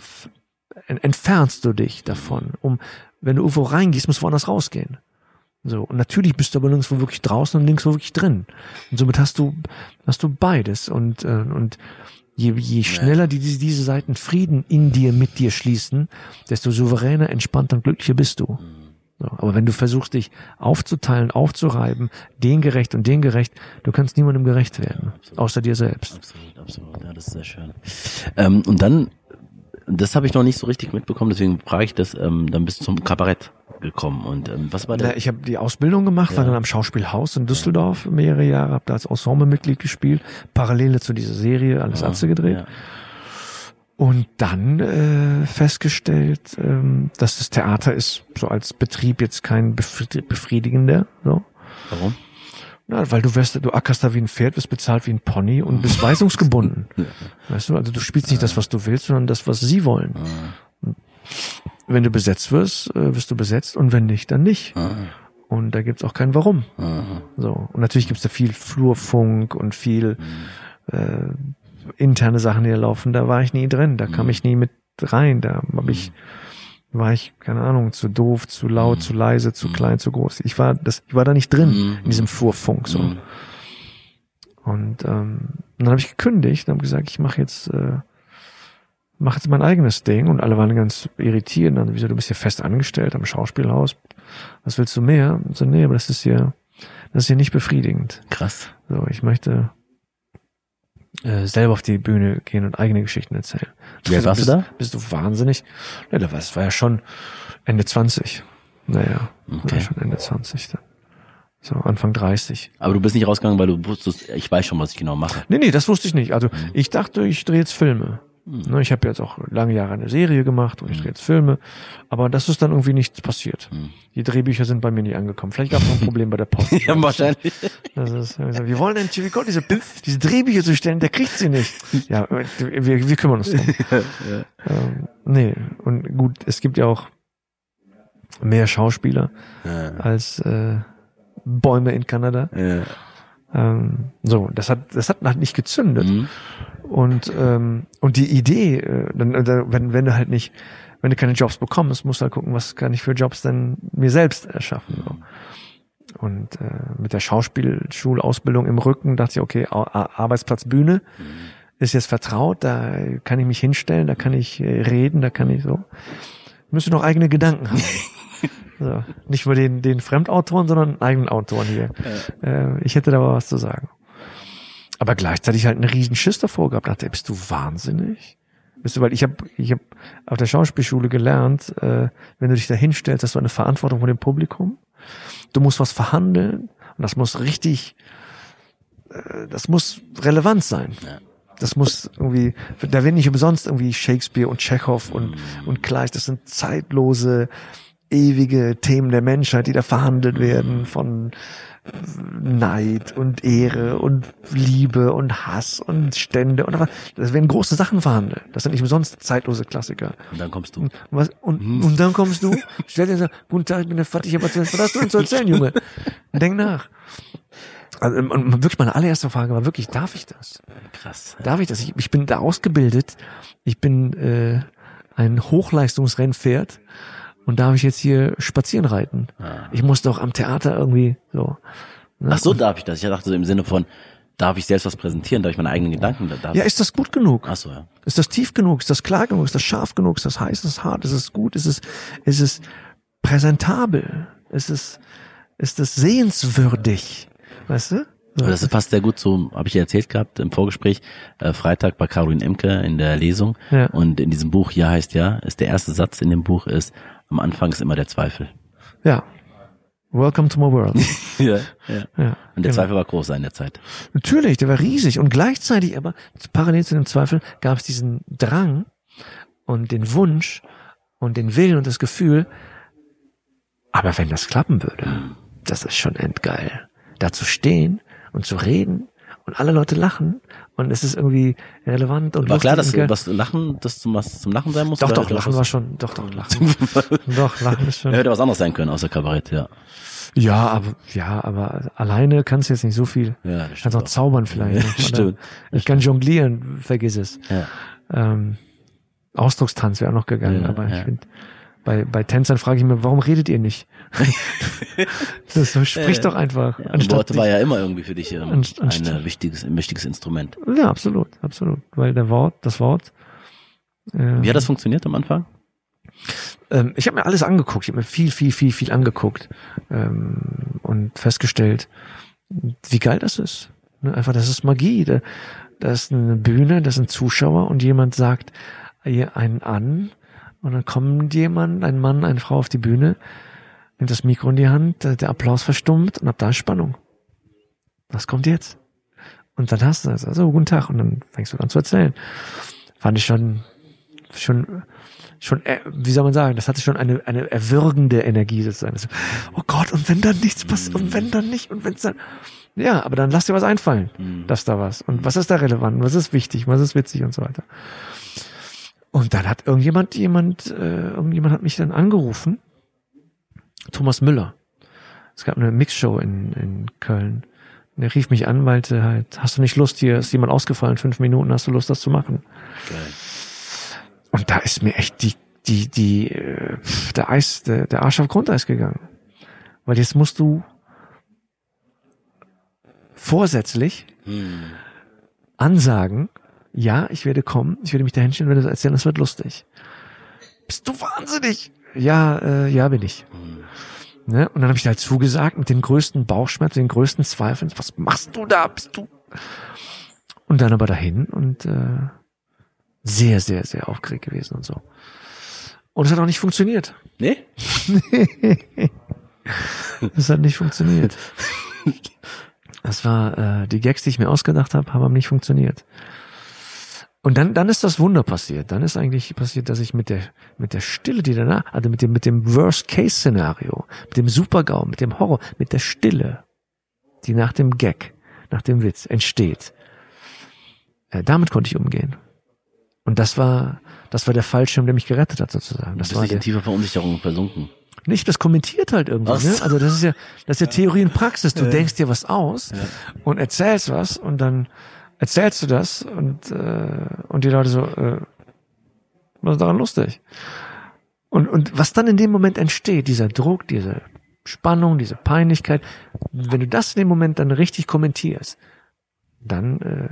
entfernst du dich davon. Um, wenn du irgendwo reingehst, musst du woanders rausgehen. So. Und natürlich bist du aber nirgendwo wirklich draußen und nirgendwo wirklich drin. Und somit hast du, hast du beides. Und, äh, und je, je schneller die, diese, diese Seiten Frieden in dir, mit dir schließen, desto souveräner, entspannter und glücklicher bist du. So, aber wenn du versuchst, dich aufzuteilen, aufzureiben, den gerecht und den gerecht, du kannst niemandem gerecht werden, außer dir selbst. Absolut, absolut. Ja, das ist sehr schön. Ähm, und dann, das habe ich noch nicht so richtig mitbekommen, deswegen frage ich das, ähm, dann bist du zum Kabarett gekommen. Und ähm, was war der? Ich habe die Ausbildung gemacht, war Ja. dann am Schauspielhaus in Düsseldorf mehrere Jahre, habe da als Ensemblemitglied gespielt, parallel zu dieser Serie Alles Atze gedreht. Ja. Und dann äh, festgestellt, ähm, dass das Theater ist so als Betrieb jetzt kein befri- befriedigender. So. Warum? Ja, weil du wirst, du ackerst da wie ein Pferd, wirst bezahlt wie ein Pony und bist weisungsgebunden. Weißt du, also du spielst nicht das, was du willst, sondern das, was sie wollen. Und Wenn du besetzt wirst, äh, wirst du besetzt und wenn nicht, dann nicht. Ah, Und da gibt's auch kein Warum. ah, So. Und natürlich gibt's da viel Flurfunk und viel äh, interne Sachen, die da laufen. Da war ich nie drin. Da kam ich nie mit rein. Da hab ich, war ich, keine Ahnung, zu doof, zu laut, zu leise, zu klein, zu groß. Ich war das, ich war da nicht drin in diesem Flurfunk. So. Mhm. Und ähm, dann habe ich gekündigt und habe gesagt, ich mache jetzt, äh, mache jetzt mein eigenes Ding. Und alle waren ganz irritiert. Und dann, wieso, du bist hier fest angestellt am Schauspielhaus. Was willst du mehr? Und so, nee, aber das ist hier, das ist hier nicht befriedigend. Krass. So, ich möchte äh, selber auf die Bühne gehen und eigene Geschichten erzählen. Wie alt warst bist, du da? Bist du wahnsinnig? Ja, da war, das war ja schon Ende 20. Naja, Okay. war schon Ende 20 dann. So, Anfang 30. Aber du bist nicht rausgegangen, weil du wusstest, ich weiß schon, was ich genau mache. Nee, nee, das wusste ich nicht. Also ich dachte, ich drehe jetzt Filme. Ne, Ich habe jetzt auch lange Jahre eine Serie gemacht und ich drehe jetzt Filme, aber das ist dann irgendwie nichts passiert. Die Drehbücher sind bei mir nie angekommen. Vielleicht gab es noch ein Problem bei der Post. Ja, wahrscheinlich. Das ist, wir wollen den Con diese, diese Drehbücher zu stellen, der kriegt sie nicht. Ja, wir, wir kümmern uns drum. ähm, nee, und gut, es gibt ja auch mehr Schauspieler Ja. als äh, Bäume in Kanada. Ja. Ähm, so, das hat, das hat halt nicht gezündet. Mhm. Und, ähm, und die Idee, äh, dann, äh, wenn, wenn du halt nicht, wenn du keine Jobs bekommst, musst du halt gucken, was kann ich für Jobs denn mir selbst erschaffen. So. Und äh, mit der Schauspielschulausbildung im Rücken dachte ich, okay, Ar- Ar- Arbeitsplatz Bühne ist jetzt vertraut, da kann ich mich hinstellen, da kann ich äh, reden, da kann ich so. Müsste noch eigene Gedanken haben. so. Nicht nur den, den Fremdautoren, sondern eigenen Autoren hier. Äh, ich hätte da aber was zu sagen. Aber gleichzeitig halt einen riesen Schiss davor gehabt. Dachte, bist du wahnsinnig? Bist du, weil ich habe ich hab auf der Schauspielschule gelernt, äh, wenn du dich da hinstellst, hast du eine Verantwortung vor dem Publikum. Du musst was verhandeln und das muss richtig, äh, das muss relevant sein. Ja. Das muss irgendwie, da werden nicht umsonst irgendwie Shakespeare und Chekhov und, und Kleist, das sind zeitlose, ewige Themen der Menschheit, die da verhandelt werden von Neid und Ehre und Liebe und Hass und Stände und. Das werden große Sachen verhandelt. Das sind nicht umsonst zeitlose Klassiker. Und dann kommst du. Und, was, und, und dann kommst du, stell dir sag, guten Tag, ich bin der Vater, ich habe erzählt, was hast du denn zu erzählen, Junge? Denk nach. Also, und und wirklich meine allererste Frage war wirklich, darf ich das? Krass. Darf ich das? Ich, ich bin da ausgebildet. Ich bin äh, ein Hochleistungsrennpferd und darf ich jetzt hier spazieren reiten? Ah. Ich muss doch am Theater irgendwie so. ne? Ach so, darf ich das? Ich dachte so im Sinne von, darf ich selbst was präsentieren? Darf ich meine eigenen Gedanken? Darf Ja, ist das gut genug? Ach so, ja. Ist das tief genug? Ist das klar genug? Ist das scharf genug? Ist das heiß? Ist das hart? Ist es gut? Ist es, ist es präsentabel? Ist es, ist es sehenswürdig? Weißt du? Aber das passt sehr gut zu, habe ich ja erzählt gehabt im Vorgespräch, äh, Freitag bei Caroline Emke in der Lesung. Ja. Und in diesem Buch, Ja heißt Ja, ist der erste Satz in dem Buch ist, am Anfang ist immer der Zweifel. Ja. Welcome to my world. Ja, ja. Ja. Und der genau. Zweifel war groß in der Zeit. Natürlich, der war riesig. Und gleichzeitig aber, parallel zu dem Zweifel, gab es diesen Drang und den Wunsch und den Willen und das Gefühl, aber wenn das klappen würde, das ist schon endgeil. Da zu stehen und zu reden und alle Leute lachen und es ist irgendwie relevant und War klar, dass und was Lachen, das zum, was zum Lachen sein muss? Doch, doch, Lachen war schon, doch, doch, Lachen. doch, Lachen ist schon. Ja, hätte was anderes sein können außer Kabarett, ja. Ja, aber, ja, aber alleine kannst du jetzt nicht so viel. Ja, das Kannst stimmt. auch auch. zaubern vielleicht. Ja, stimmt. Ich kann jonglieren, vergiss es. Ja. Ähm, Ausdruckstanz wäre auch noch gegangen, Ja, aber ja. ich finde, bei, bei Tänzern frage ich mich, warum redet ihr nicht? das so, sprich Ja, doch einfach. Anstatt Worte war ja immer irgendwie für dich ähm, ein äh, wichtiges, ein wichtiges Instrument. ja, absolut, absolut. Weil der Wort, das Wort. Äh, Wie hat das funktioniert am Anfang? ähm, ich habe mir alles angeguckt, ich habe mir viel, viel, viel, viel angeguckt ähm, und festgestellt, wie geil das ist. Ne? Einfach, das ist Magie. Da, da ist eine Bühne, da sind Zuschauer und jemand sagt einen an und dann kommt jemand, ein Mann, eine Frau auf die Bühne, nimmt das Mikro in die Hand, der der Applaus verstummt und ab da ist Spannung. Was kommt jetzt? Und dann hast du das, also guten Tag und dann fängst du an zu erzählen. Fand ich schon, schon, schon, äh, wie soll man sagen, das hatte schon eine, eine erwürgende Energie sozusagen. Das- Oh Gott, und wenn dann nichts passiert, und wenn dann nicht, und wenn es dann, ja, aber dann lass dir was einfallen, Mhm. dass da was. Und was ist da relevant, was ist wichtig, was ist witzig und so weiter. Und dann hat irgendjemand, jemand, äh, irgendjemand hat mich dann angerufen, Thomas Müller. Es gab eine Mixshow in, in Köln. Und er rief mich an, meinte halt, hast du nicht Lust, hier ist jemand ausgefallen, fünf Minuten, hast du Lust, das zu machen? Geil. Und da ist mir echt die, die, die, äh, der Eis, der, der Arsch auf Grundeis gegangen. Weil jetzt musst du vorsätzlich Hm. ansagen, ja, ich werde kommen, ich werde mich da hinstellen, werde das erzählen, das wird lustig. Bist du wahnsinnig? Ja, äh, ja, bin ich. Ne? Und dann habe ich da halt zugesagt mit den größten Bauchschmerzen, den größten Zweifeln. Was machst du da? Bist du? Und dann aber dahin und äh, sehr, sehr, sehr aufgeregt gewesen und so. Und es hat auch nicht funktioniert. Nee? das hat nicht funktioniert. Das war äh, die Gags, die ich mir ausgedacht habe, haben nicht funktioniert. Und dann, dann ist das Wunder passiert. Dann ist eigentlich passiert, dass ich mit der, mit der Stille, die danach, also mit dem, mit dem Worst-Case-Szenario, mit dem Supergau, mit dem Horror, mit der Stille, die nach dem Gag, nach dem Witz entsteht, äh, damit konnte ich umgehen. Und das war, das war der Fallschirm, der mich gerettet hat, sozusagen. Das Du bist war nicht in tiefer Verunsicherung versunken. nicht, das kommentiert halt irgendwie. Ach Ne? so. Also das ist ja, das ist ja Theorie und Praxis. Du denkst dir was aus und erzählst was und dann erzählst du das und äh, und die Leute so, äh, was ist daran lustig? Und und was dann in dem Moment entsteht, dieser Druck, diese Spannung, diese Peinlichkeit, wenn du das in dem Moment dann richtig kommentierst, dann äh,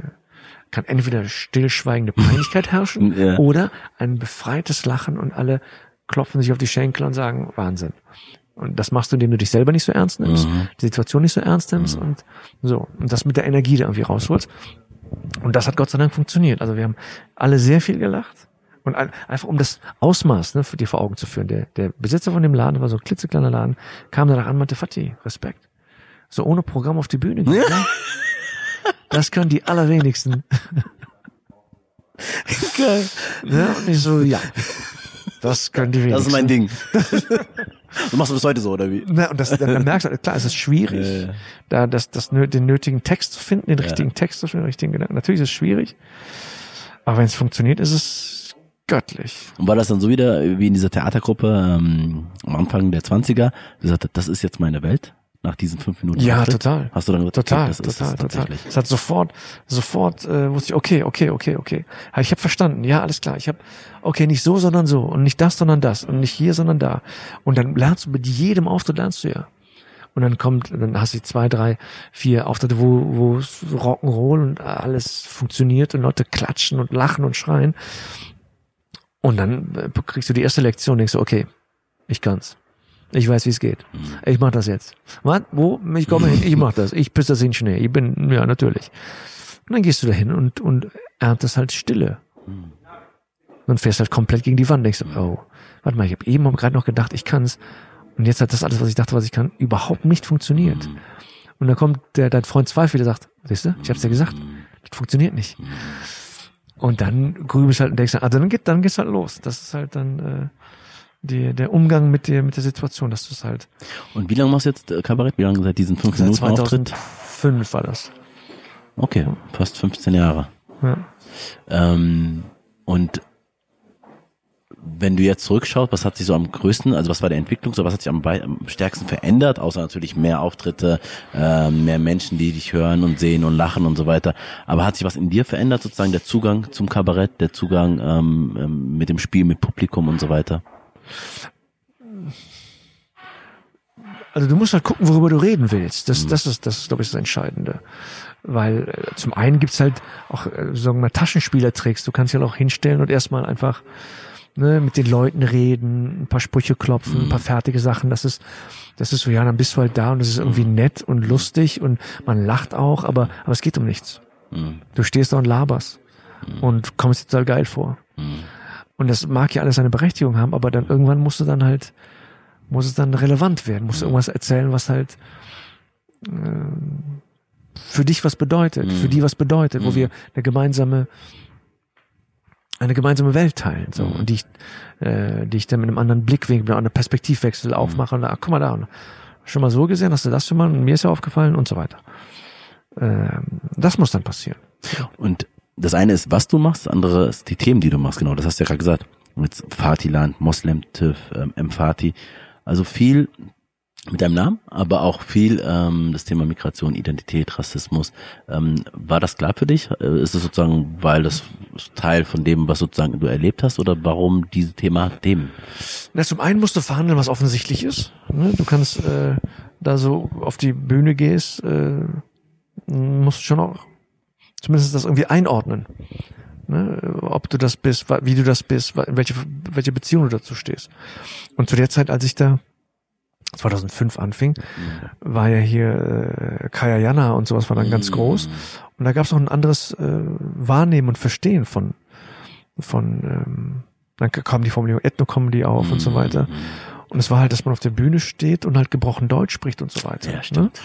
kann entweder stillschweigende Peinlichkeit herrschen Ja. oder ein befreites Lachen und alle klopfen sich auf die Schenkel und sagen Wahnsinn. Und das machst du, indem du dich selber nicht so ernst nimmst, Mhm. die Situation nicht so ernst nimmst und so. Und das mit der Energie da irgendwie rausholst. Und das hat Gott sei Dank funktioniert. Also wir haben alle sehr viel gelacht. Und ein- einfach um das Ausmaß ne, für dir vor Augen zu führen. Der, der Besitzer von dem Laden, war so ein klitzekleiner Laden, kam danach an und meinte, Fatih, Respekt. So ohne Programm auf die Bühne gehen. Ne? Das können die allerwenigsten. Geil. Ne? Und ich so, ja. Das können die wenigsten. Das ist mein Ding. du machst du das heute so, oder wie? Na, und das, dann, dann merkst du, klar, es ist schwierig, Ja, da das, das, den nötigen Text zu finden, den richtigen Text zu finden, den richtigen Gedanken. Natürlich ist es schwierig, aber wenn es funktioniert, ist es göttlich. Und war das dann so wieder wie in dieser Theatergruppe ähm, am Anfang der 20er, du gesagt das ist jetzt meine Welt nach diesen fünf Minuten? Ja, Auftritt? total. Hast du dann gesagt, Total, das ist total, es total. Es hat sofort, sofort äh, wusste ich, okay, okay, okay, okay. Ich habe verstanden, ja, alles klar. Ich habe, okay, nicht so, sondern so und nicht das, sondern das und nicht hier, sondern da. Und dann lernst du mit jedem Auftritt lernst du ja. Und dann kommt, dann hast du zwei, drei, vier Auftritte, wo, wo Rock'n'Roll und alles funktioniert und Leute klatschen und lachen und schreien. Und dann äh, kriegst du die erste Lektion und denkst du, okay, ich kann's. Ich weiß, wie es geht. Ich mach das jetzt. Was? Wo? Ich komme hin. Ich mach das. Ich pisse das in den Schnee. Ich bin, ja, natürlich. Und dann gehst du dahin und, und erntest halt Stille. Und fährst halt komplett gegen die Wand. Denkst du, oh, warte mal, ich habe eben gerade noch gedacht, ich kann's. Und jetzt hat das alles, was ich dachte, was ich kann, überhaupt nicht funktioniert. Und dann kommt der, dein Freund Zweifel, der sagt, siehst du, ich hab's dir gesagt, das funktioniert nicht. Und dann grübelst halt und denkst, ah, dann geht, dann geht's halt los. Das ist halt dann äh, die, der Umgang mit der, mit der Situation, dass du es halt Und wie lange machst du jetzt äh, Kabarett? Wie lange seit diesen fünf seit Minuten Auftritt? 2005 war das. Okay, fast 15 Jahre. Ja. Ähm, und wenn du jetzt zurückschaust, was hat sich so am größten, also was war der Entwicklung, so was hat sich am, am stärksten verändert, außer natürlich mehr Auftritte, äh, mehr Menschen, die dich hören und sehen und lachen und so weiter. Aber hat sich was in dir verändert, sozusagen der Zugang zum Kabarett, der Zugang ähm, ähm, mit dem Spiel, mit Publikum und so weiter? Also du musst halt gucken, worüber du reden willst. Das, das ist, das ist, glaube ich, das Entscheidende. Weil äh, zum einen gibt's halt auch, äh, sagen wir mal, Taschenspielertricks. Du kannst ja auch hinstellen und erstmal einfach ne, mit den Leuten reden, ein paar Sprüche klopfen, ein paar fertige Sachen. Das ist, das ist so, ja, dann bist du halt da und das ist irgendwie nett und lustig und man lacht auch, aber, aber es geht um nichts. Mhm. Du stehst da und laberst und kommst dir total geil vor. Und das mag ja alles seine Berechtigung haben, aber dann irgendwann musst du dann halt, muss es dann relevant werden, musst du irgendwas erzählen, was halt ähm, für dich was bedeutet, für die was bedeutet, wo wir eine gemeinsame eine gemeinsame Welt teilen, so. Und die ich, äh, die ich dann mit einem anderen Blickwinkel, mit einem Perspektivwechsel aufmache und ach, guck mal da, und schon mal so gesehen, hast du das schon mal, und mir ist ja aufgefallen und so weiter. Ähm, das muss dann passieren. Und das eine ist, was du machst, das andere ist die Themen, die du machst, genau, das hast du ja gerade gesagt. Mit Fatiland, Moslem, TÜV, ähm, M-Fati. Also viel mit deinem Namen, aber auch viel ähm, das Thema Migration, Identität, Rassismus. Ähm, war das klar für dich? Äh, Ist es sozusagen, weil das Teil von dem, was sozusagen du erlebt hast, oder warum diese Thema Themen? Na, zum einen musst du verhandeln, was offensichtlich ist. Ne? Du kannst äh, da so auf die Bühne gehst, äh, musst schon auch zumindest das irgendwie einordnen. Ne? Ob du das bist, wie du das bist, welche, welche Beziehung du dazu stehst. Und zu der Zeit, als ich da 2005 anfing, war ja hier äh, Kaya Jana und sowas war dann ganz groß. Und da gab es auch ein anderes äh, Wahrnehmen und Verstehen von, von ähm, dann kam die Formulierung Ethno-Comedy auf und so weiter. Und es war halt, dass man auf der Bühne steht und halt gebrochen Deutsch spricht und so weiter. Ja, Ne? stimmt.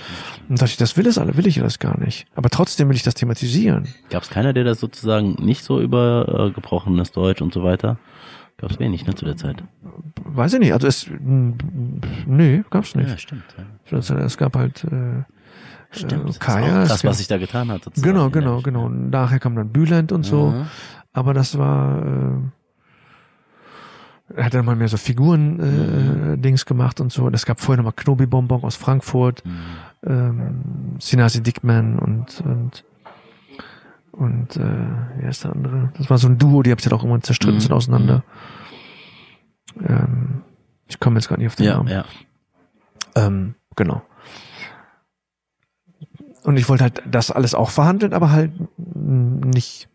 Und dachte ich, das will es alle, will ich das gar nicht. Aber trotzdem will ich das thematisieren. Gab es keiner, der das sozusagen nicht so über äh, gebrochenes Deutsch und so weiter? Gab es wenig, ne, zu der Zeit. Weiß ich nicht, also es, nee, gab's nicht. stimmt. Ja. Es, gab halt, äh, Stimmt. Äh, Das Kaya, es krass, gab- was sich da getan hat. sozusagen. genau, Ja, genau, genau. Und nachher kam dann Bülent und so. Mhm. Aber das war, äh, er hat dann mal mehr so Figuren äh, Mhm. Dings gemacht und so. Und es gab vorher nochmal Knobi-Bonbon aus Frankfurt, Mhm. ähm, Sinasi Dickman und und und äh, wer ist der andere? Das war so ein Duo, die haben sich dann auch irgendwann zerstritten Mhm. sind auseinander. Ähm, ich komme jetzt gerade nicht auf den Ja, Namen. ja. Ähm, genau. Und ich wollte halt das alles auch verhandeln, aber halt nicht,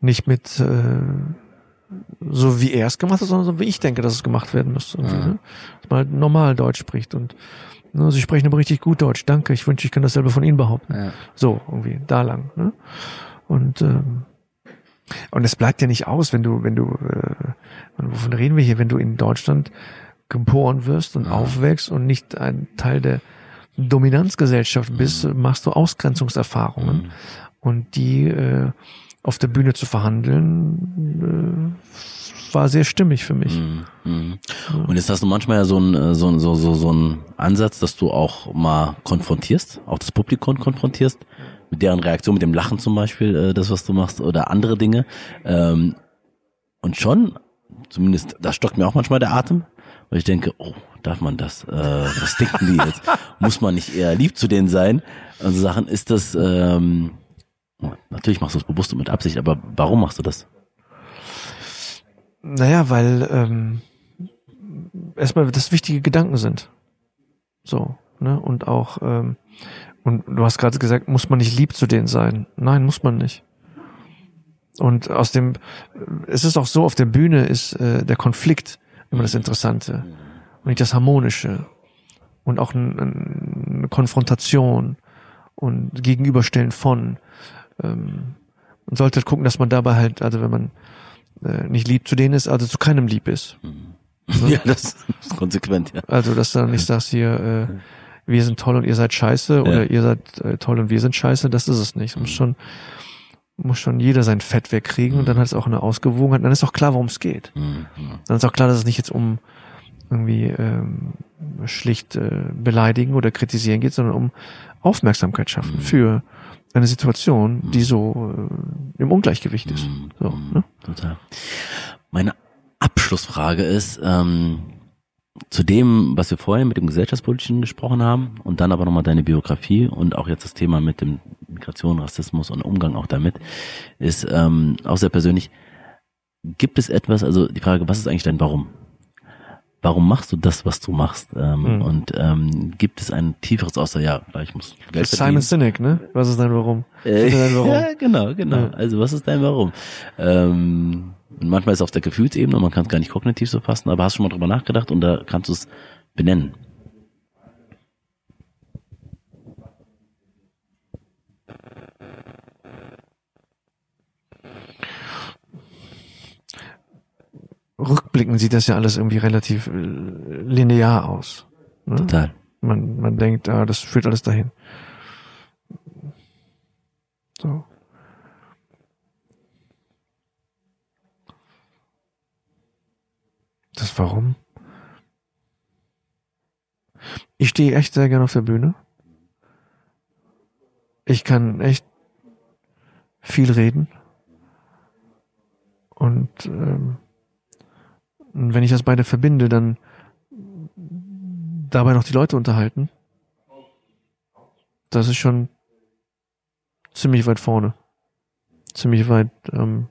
nicht mit äh, so wie er es gemacht hat, sondern so wie ich denke, dass es gemacht werden müsste. Mhm. ne? Dass man halt normal Deutsch spricht und ne, sie sprechen aber richtig gut Deutsch. Danke, ich wünsche, ich kann dasselbe von Ihnen behaupten. ja. So, irgendwie, da lang. Ne? Und ähm, und es bleibt ja nicht aus, wenn du, wenn du, äh, wovon reden wir hier, wenn du in Deutschland geboren wirst und Ja. aufwächst und nicht ein Teil der Dominanzgesellschaft bist, machst du Ausgrenzungserfahrungen. Mhm. Und die äh, auf der Bühne zu verhandeln, äh, war sehr stimmig für mich. Mhm. Mhm. Und jetzt hast du manchmal ja so ein äh, so so so so ein Ansatz, dass du auch mal konfrontierst, auch das Publikum konfrontierst mit deren Reaktion, mit dem Lachen zum Beispiel, äh, das was du machst oder andere Dinge. Ähm, und schon, zumindest, da stockt mir auch manchmal der Atem, weil ich denke, oh, darf man das? Äh, was denken die jetzt? Muss man nicht eher lieb zu denen sein? Und so Sachen ist das. Ähm, natürlich machst du es bewusst und mit Absicht, aber warum machst du das? Naja, weil ähm, erstmal das wichtige Gedanken sind. So, ne? Und auch, ähm, und du hast gerade gesagt, muss man nicht lieb zu denen sein? Nein, muss man nicht. Und aus dem, es ist auch so, auf der Bühne ist äh, der Konflikt immer das Interessante und nicht das Harmonische und auch ein, ein, eine Konfrontation und Gegenüberstellen von. Ähm, man sollte halt gucken, dass man dabei halt, also wenn man äh, nicht lieb zu denen ist, also zu keinem lieb ist. Ja, das ist konsequent, ja. Also, dass du dann nicht sagst hier, äh, wir sind toll und ihr seid scheiße oder ihr seid äh, toll und wir sind scheiße, das ist es nicht. Muss schon, muss schon jeder sein Fett wegkriegen und dann hat es auch eine Ausgewogenheit. Dann ist auch klar, worum es geht. Mhm. Dann ist auch klar, dass es nicht jetzt um irgendwie ähm, schlicht äh, beleidigen oder kritisieren geht, sondern um Aufmerksamkeit schaffen für eine Situation, die so äh, im Ungleichgewicht ist. Mhm. So, Mhm. ne? Total. Meine Abschlussfrage ist, ähm, zu dem, was wir vorhin mit dem Gesellschaftspolitischen gesprochen haben und dann aber nochmal deine Biografie und auch jetzt das Thema mit dem Migration, Rassismus und Umgang auch damit, ist ähm, auch sehr persönlich. Gibt es etwas, also die Frage, was ist eigentlich dein Warum? Warum machst du das, was du machst? Ähm, Mhm. Und ähm, gibt es ein tieferes außer ja, ich muss Geld Simon. Sinek, ne? Was ist dein Warum? Äh, Bitte dein Warum? ja, genau, genau. Ja. Also was ist dein Warum? Ähm, und manchmal ist es auf der Gefühlsebene man kann es gar nicht kognitiv so fassen, aber hast du schon mal drüber nachgedacht und da kannst du es benennen. Rückblickend sieht das ja alles irgendwie relativ äh, linear aus. Ne? Total. Man, man denkt, ah, das führt alles dahin. So. Das Warum? Ich stehe echt sehr gerne auf der Bühne. Ich kann echt viel reden. Und ähm, und wenn ich das beide verbinde, dann dabei noch die Leute unterhalten. Das ist schon ziemlich weit vorne. Ziemlich weit ähm,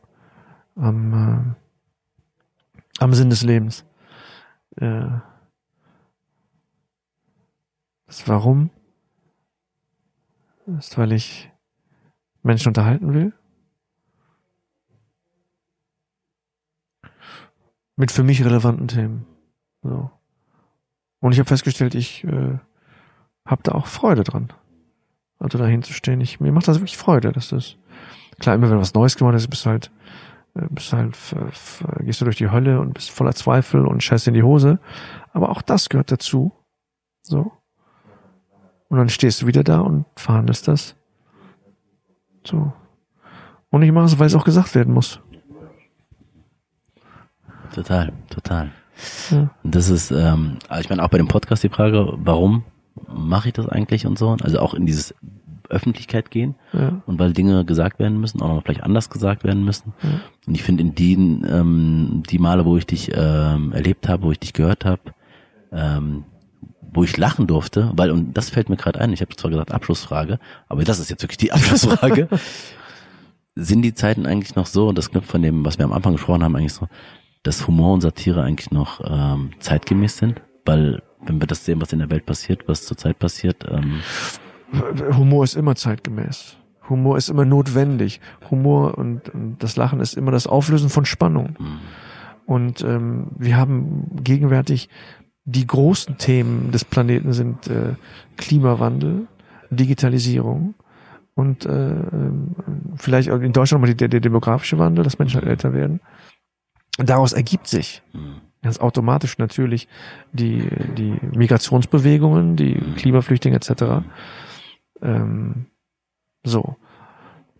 am, äh, am Sinn des Lebens. Äh, das Warum ist, weil ich Menschen unterhalten will. Mit für mich relevanten Themen. So. Und ich habe festgestellt, ich äh, habe da auch Freude dran. Also dahin zu stehen. Ich, mir macht das wirklich Freude. Das ist klar, immer wenn was Neues gemacht ist, bist halt äh, bist halt, gehst du durch die Hölle und bist voller Zweifel und scheißt in die Hose. Aber auch das gehört dazu. So. Und dann stehst du wieder da und verhandelst das. So. Und ich mache es, weil es auch gesagt werden muss. Total, total. Ja. Und das ist, ähm, also ich meine auch bei dem Podcast die Frage, warum mache ich das eigentlich und so? Also auch in dieses Öffentlichkeit gehen Ja. und weil Dinge gesagt werden müssen, auch noch vielleicht anders gesagt werden müssen. Ja. Und ich finde in den ähm, die Male, wo ich dich ähm, erlebt habe, wo ich dich gehört habe, ähm, wo ich lachen durfte, weil und das fällt mir gerade ein. Ich habe zwar gesagt Abschlussfrage, aber das ist jetzt wirklich die Abschlussfrage. Sind die Zeiten eigentlich noch so? Und das knüpft von dem, was wir am Anfang gesprochen haben, eigentlich so, dass Humor und Satire eigentlich noch ähm, zeitgemäß sind, weil wenn wir das sehen, was in der Welt passiert, was zurzeit passiert, ähm, Humor ist immer zeitgemäß. Humor ist immer notwendig. Humor und, und das Lachen ist immer das Auflösen von Spannung. Und ähm, wir haben gegenwärtig die großen Themen des Planeten sind äh, Klimawandel, Digitalisierung und äh, ähm, vielleicht auch in Deutschland mal der, der demografische Wandel, dass Menschen halt älter werden. Und daraus ergibt sich mh, ganz automatisch natürlich die, die Migrationsbewegungen, die Klimaflüchtlinge etc. Ähm, so.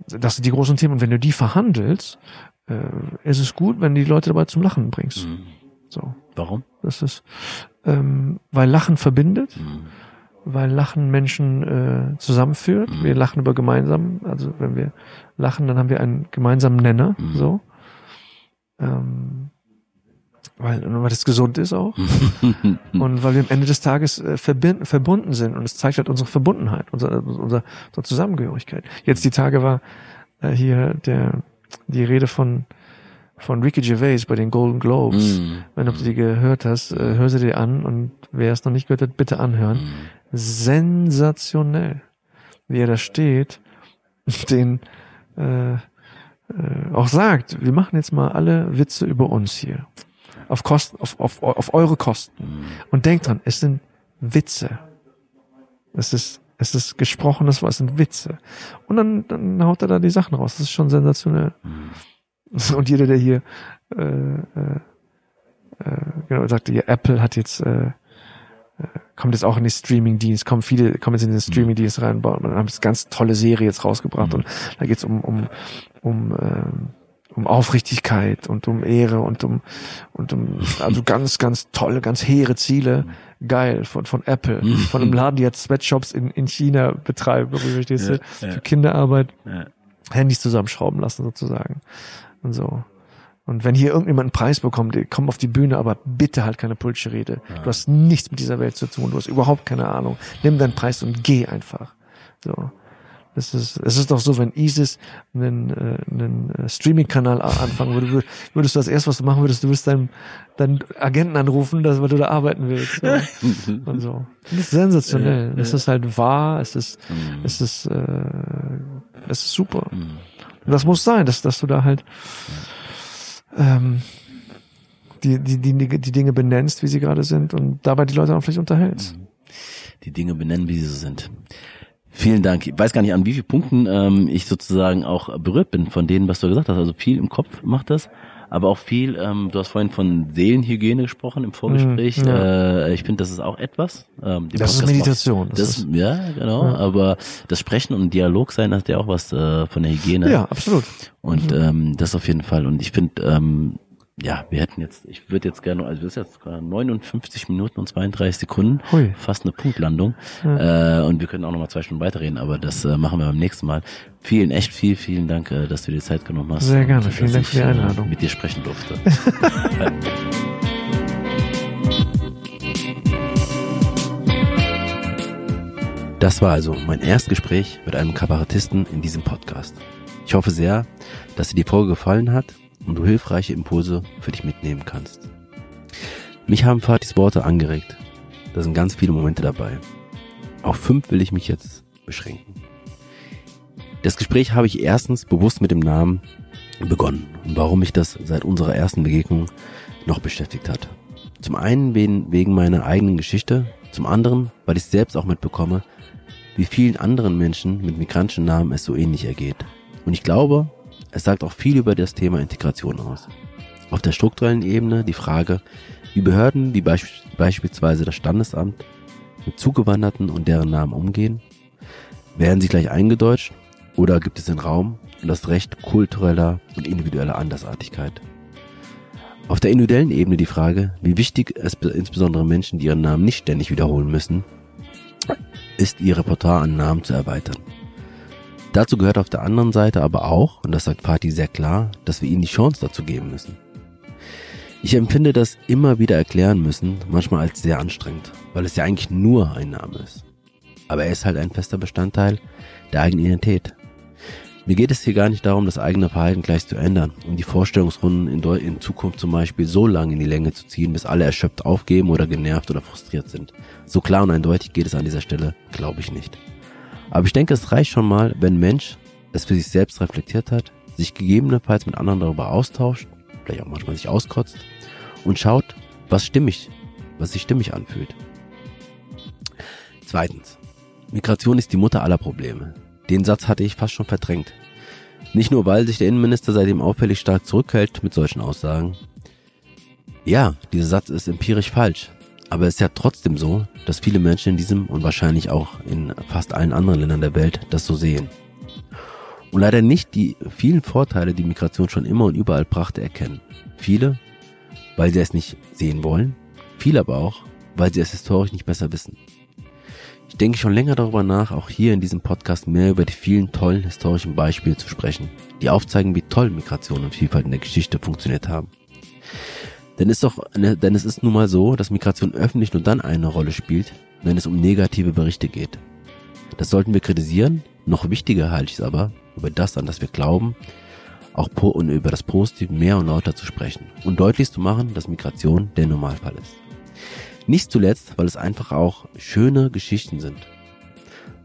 Das sind die großen Themen. Und wenn du die verhandelst, äh, ist es gut, wenn du die Leute dabei zum Lachen bringst. mh. So. warum? Das ist, ähm, weil Lachen verbindet, Mh, weil Lachen Menschen äh, zusammenführt. Mhm. Wir lachen über gemeinsam, also wenn wir lachen, dann haben wir einen gemeinsamen Nenner, Mhm. so. Ähm, weil, weil das gesund ist auch. Und weil wir am Ende des Tages äh, verbind, verbunden sind und es zeigt halt unsere Verbundenheit, unsere, unsere, unsere Zusammengehörigkeit. Jetzt die Tage war äh, hier der die Rede von von Ricky Gervais bei den Golden Globes. mh, Wenn du die gehört hast, äh, hör sie dir an und wer es noch nicht gehört hat, bitte anhören. mh. Sensationell, wie er da steht, den äh, äh, auch sagt, wir machen jetzt mal alle Witze über uns hier. Auf Kosten, auf, auf, auf eure Kosten. Und denkt dran, es sind Witze. Es ist, es ist gesprochenes es sind Witze. Und dann, dann haut er da die Sachen raus. Das ist schon sensationell. Und jeder, der hier, äh, äh, äh, genau, sagte, ja, Apple hat jetzt, äh, kommt jetzt auch in die Streaming-Dienst, kommen viele, kommen jetzt in den Streaming-Dienst rein, bauen, und haben jetzt ganz tolle Serie jetzt rausgebracht und da geht's um, um, um, ähm, um Aufrichtigkeit und um Ehre und um, und um, also ganz, ganz tolle, ganz hehre Ziele. Geil, von, von Apple, von einem Laden, die jetzt Sweatshops in, in China betreiben, verstehst du? Ja, ja. Für Kinderarbeit. Ja. Handys zusammenschrauben lassen sozusagen. Und so. Und wenn hier irgendjemand einen Preis bekommt, komm auf die Bühne, aber bitte halt keine Pulsche-Rede. Du hast nichts mit dieser Welt zu tun, du hast überhaupt keine Ahnung. Nimm deinen Preis und geh einfach. So. Es ist, es ist doch so, wenn ISIS einen, äh, einen äh, Streaming-Kanal anfangen würde, wür- würdest du das erste, was du machen würdest, du würdest deinen, deinen Agenten anrufen, dass, weil du da arbeiten willst. So. Und so. Das ist sensationell. Ja, Es ja. ist halt wahr, es ist, Mhm. es ist, äh, es ist super. Mhm. Und das muss sein, dass, dass du da halt ähm, die, die, die, die Dinge benennst, wie sie gerade sind und dabei die Leute auch vielleicht unterhältst. die Dinge benennen, wie sie sind. Vielen Dank. Ich weiß gar nicht, an wie vielen Punkten ähm, ich sozusagen auch berührt bin von denen, was du gesagt hast. Also viel im Kopf macht das, aber auch viel, ähm, du hast vorhin von Seelenhygiene gesprochen im Vorgespräch. Mhm, äh, ich finde, das ist auch etwas. Ähm, Das ist Meditation. Das, Das, ist, ja, genau. Ja. Aber das Sprechen und Dialog sein hat ja auch was äh, von der Hygiene. ja, absolut. Und ähm, das auf jeden Fall. Und ich finde, ähm, ja, wir hätten jetzt, ich würde jetzt gerne, also das ist jetzt gerade 59 Minuten und 32 Sekunden, Hui. fast eine Punktlandung. Äh, und wir können auch noch mal zwei Stunden weiterreden, aber das äh, machen wir beim nächsten Mal. Vielen, echt viel, vielen Dank, äh, dass du dir die Zeit genommen hast. Sehr gerne. und, Vielen dass Dank für die ich, Einladung. Äh, mit dir sprechen durfte. Das war also mein Erstgespräch mit einem Kabarettisten in diesem Podcast. Ich hoffe sehr, dass dir die Folge gefallen hat und du hilfreiche Impulse für dich mitnehmen kannst. Mich haben Fatis Worte angeregt. Da sind ganz viele Momente dabei. Auf fünf will ich mich jetzt beschränken. Das Gespräch habe ich erstens bewusst mit dem Namen begonnen und warum mich das seit unserer ersten Begegnung noch beschäftigt hat. Zum einen wegen meiner eigenen Geschichte, zum anderen, weil ich selbst auch mitbekomme, wie vielen anderen Menschen mit migrantischen Namen es so ähnlich ergeht. Und ich glaube, es sagt auch viel über das Thema Integration aus. Auf der strukturellen Ebene die Frage, wie Behörden wie beisp beispielsweise das Standesamt mit Zugewanderten und deren Namen umgehen. Werden sie gleich eingedeutscht oder gibt es den Raum und das Recht kultureller und individueller Andersartigkeit? Auf der individuellen Ebene die Frage, wie wichtig es insbesondere Menschen, die ihren Namen nicht ständig wiederholen müssen, ist ihr Repertoire an Namen zu erweitern. Dazu gehört auf der anderen Seite aber auch, und das sagt Fatih sehr klar, dass wir ihnen die Chance dazu geben müssen. Ich empfinde das immer wieder erklären müssen, manchmal als sehr anstrengend, weil es ja eigentlich nur ein Name ist. Aber er ist halt ein fester Bestandteil der eigenen Identität. Mir geht es hier gar nicht darum, das eigene Verhalten gleich zu ändern um die Vorstellungsrunden in, in Zukunft zum Beispiel so lange in die Länge zu ziehen, bis alle erschöpft aufgeben oder genervt oder frustriert sind. So klar und eindeutig geht es an dieser Stelle, glaube ich nicht. Aber ich denke, es reicht schon mal, wenn ein Mensch es für sich selbst reflektiert hat, sich gegebenenfalls mit anderen darüber austauscht, vielleicht auch manchmal sich auskotzt und schaut, was stimmig, was sich stimmig anfühlt. Zweitens. Migration ist die Mutter aller Probleme. Den Satz hatte ich fast schon verdrängt. Nicht nur, weil sich der Innenminister seitdem auffällig stark zurückhält mit solchen Aussagen. Ja, dieser Satz ist empirisch falsch. Aber es ist ja trotzdem so, dass viele Menschen in diesem und wahrscheinlich auch in fast allen anderen Ländern der Welt das so sehen. Und leider nicht die vielen Vorteile, die Migration schon immer und überall brachte, erkennen. Viele, weil sie es nicht sehen wollen, viele aber auch, weil sie es historisch nicht besser wissen. Ich denke schon länger darüber nach, auch hier in diesem Podcast mehr über die vielen tollen historischen Beispiele zu sprechen, die aufzeigen, wie toll Migration und Vielfalt in der Geschichte funktioniert haben. Denn, ist doch, ne, denn es ist nun mal so, dass Migration öffentlich nur dann eine Rolle spielt, wenn es um negative Berichte geht. Das sollten wir kritisieren, noch wichtiger halte ich es aber, über das, an das wir glauben, auch und über das Positive mehr und lauter zu sprechen und deutlich zu machen, dass Migration der Normalfall ist. Nicht zuletzt, weil es einfach auch schöne Geschichten sind.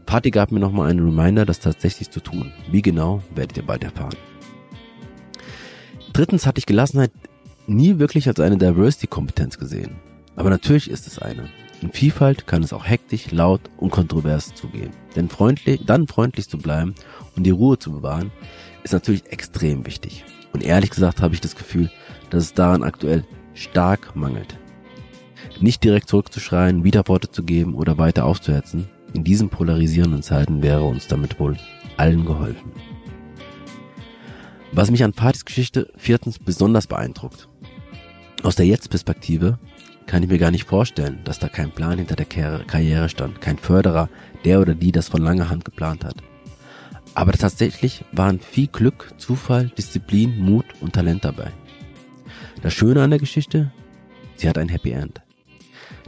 Party gab mir nochmal einen Reminder, das tatsächlich zu tun. Wie genau, werdet ihr bald erfahren. Drittens hatte ich Gelassenheit nie wirklich als eine Diversity-Kompetenz gesehen. Aber natürlich ist es eine. In Vielfalt kann es auch hektisch, laut und kontrovers zugehen. Denn freundlich, dann freundlich zu bleiben und die Ruhe zu bewahren, ist natürlich extrem wichtig. Und ehrlich gesagt habe ich das Gefühl, dass es daran aktuell stark mangelt. Nicht direkt zurückzuschreien, Widerworte zu geben oder weiter aufzuhetzen, in diesen polarisierenden Zeiten wäre uns damit wohl allen geholfen. Was mich an Partys Geschichte viertens besonders beeindruckt. Aus der Jetzt-Perspektive kann ich mir gar nicht vorstellen, dass da kein Plan hinter der Karriere stand, kein Förderer, der oder die das von langer Hand geplant hat. Aber tatsächlich waren viel Glück, Zufall, Disziplin, Mut und Talent dabei. Das Schöne an der Geschichte, sie hat ein Happy End.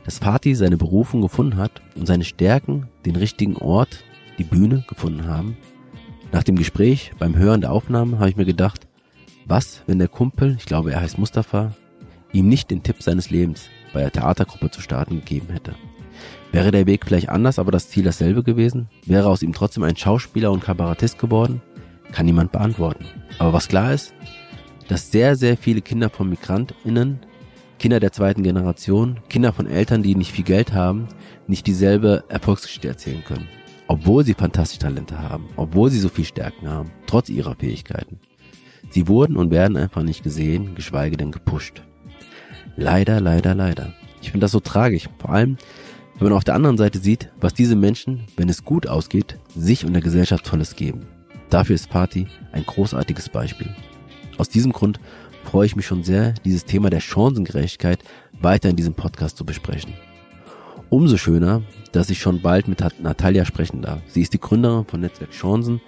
Dass Fatih seine Berufung gefunden hat und seine Stärken den richtigen Ort, die Bühne gefunden haben. Nach dem Gespräch, beim Hören der Aufnahmen, habe ich mir gedacht, was, wenn der Kumpel, ich glaube er heißt Mustafa, ihm nicht den Tipp seines Lebens bei der Theatergruppe zu starten gegeben hätte. Wäre der Weg vielleicht anders, aber das Ziel dasselbe gewesen? Wäre aus ihm trotzdem ein Schauspieler und Kabarettist geworden? Kann niemand beantworten. Aber was klar ist, dass sehr, sehr viele Kinder von MigrantInnen Kinder der zweiten Generation, Kinder von Eltern, die nicht viel Geld haben, nicht dieselbe Erfolgsgeschichte erzählen können. Obwohl sie fantastische Talente haben, obwohl sie so viel Stärken haben, trotz ihrer Fähigkeiten. Sie wurden und werden einfach nicht gesehen, geschweige denn gepusht. Leider, leider, leider. Ich finde das so tragisch. Vor allem, wenn man auf der anderen Seite sieht, was diese Menschen, wenn es gut ausgeht, sich und der Gesellschaft Tolles geben. Dafür ist Party ein großartiges Beispiel. Aus diesem Grund freue ich mich schon sehr, dieses Thema der Chancengerechtigkeit weiter in diesem Podcast zu besprechen. Umso schöner, dass ich schon bald mit Natalia sprechen darf. Sie ist die Gründerin von Netzwerk Chancen,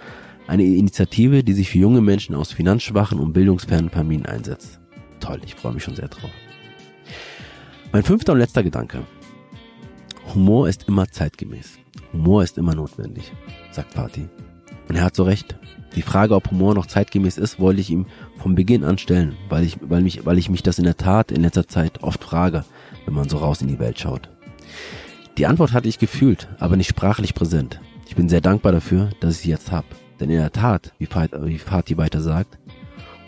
eine Initiative, die sich für junge Menschen aus finanzschwachen und bildungsfernen Familien einsetzt. Toll, ich freue mich schon sehr drauf. Mein fünfter und letzter Gedanke. Humor ist immer zeitgemäß. Humor ist immer notwendig, sagt Fatih. Und er hat so recht. Die Frage, ob Humor noch zeitgemäß ist, wollte ich ihm vom Beginn an stellen, weil ich, weil mich, weil ich mich das in der Tat in letzter Zeit oft frage, wenn man so raus in die Welt schaut. Die Antwort hatte ich gefühlt, aber nicht sprachlich präsent. Ich bin sehr dankbar dafür, dass ich sie jetzt hab. Denn in der Tat, wie, wie Fatih weiter sagt,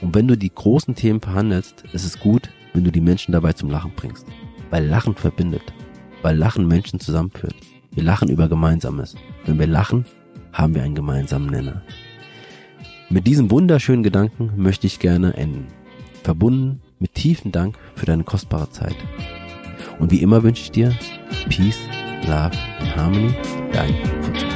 und wenn du die großen Themen verhandelst, ist es gut, wenn du die Menschen dabei zum Lachen bringst. Weil Lachen verbindet. Weil Lachen Menschen zusammenführt. Wir lachen über Gemeinsames. Wenn wir lachen, haben wir einen gemeinsamen Nenner. Mit diesem wunderschönen Gedanken möchte ich gerne enden. Verbunden mit tiefen Dank für deine kostbare Zeit. Und wie immer wünsche ich dir Peace, Love and Harmony. Dein Fuzzi.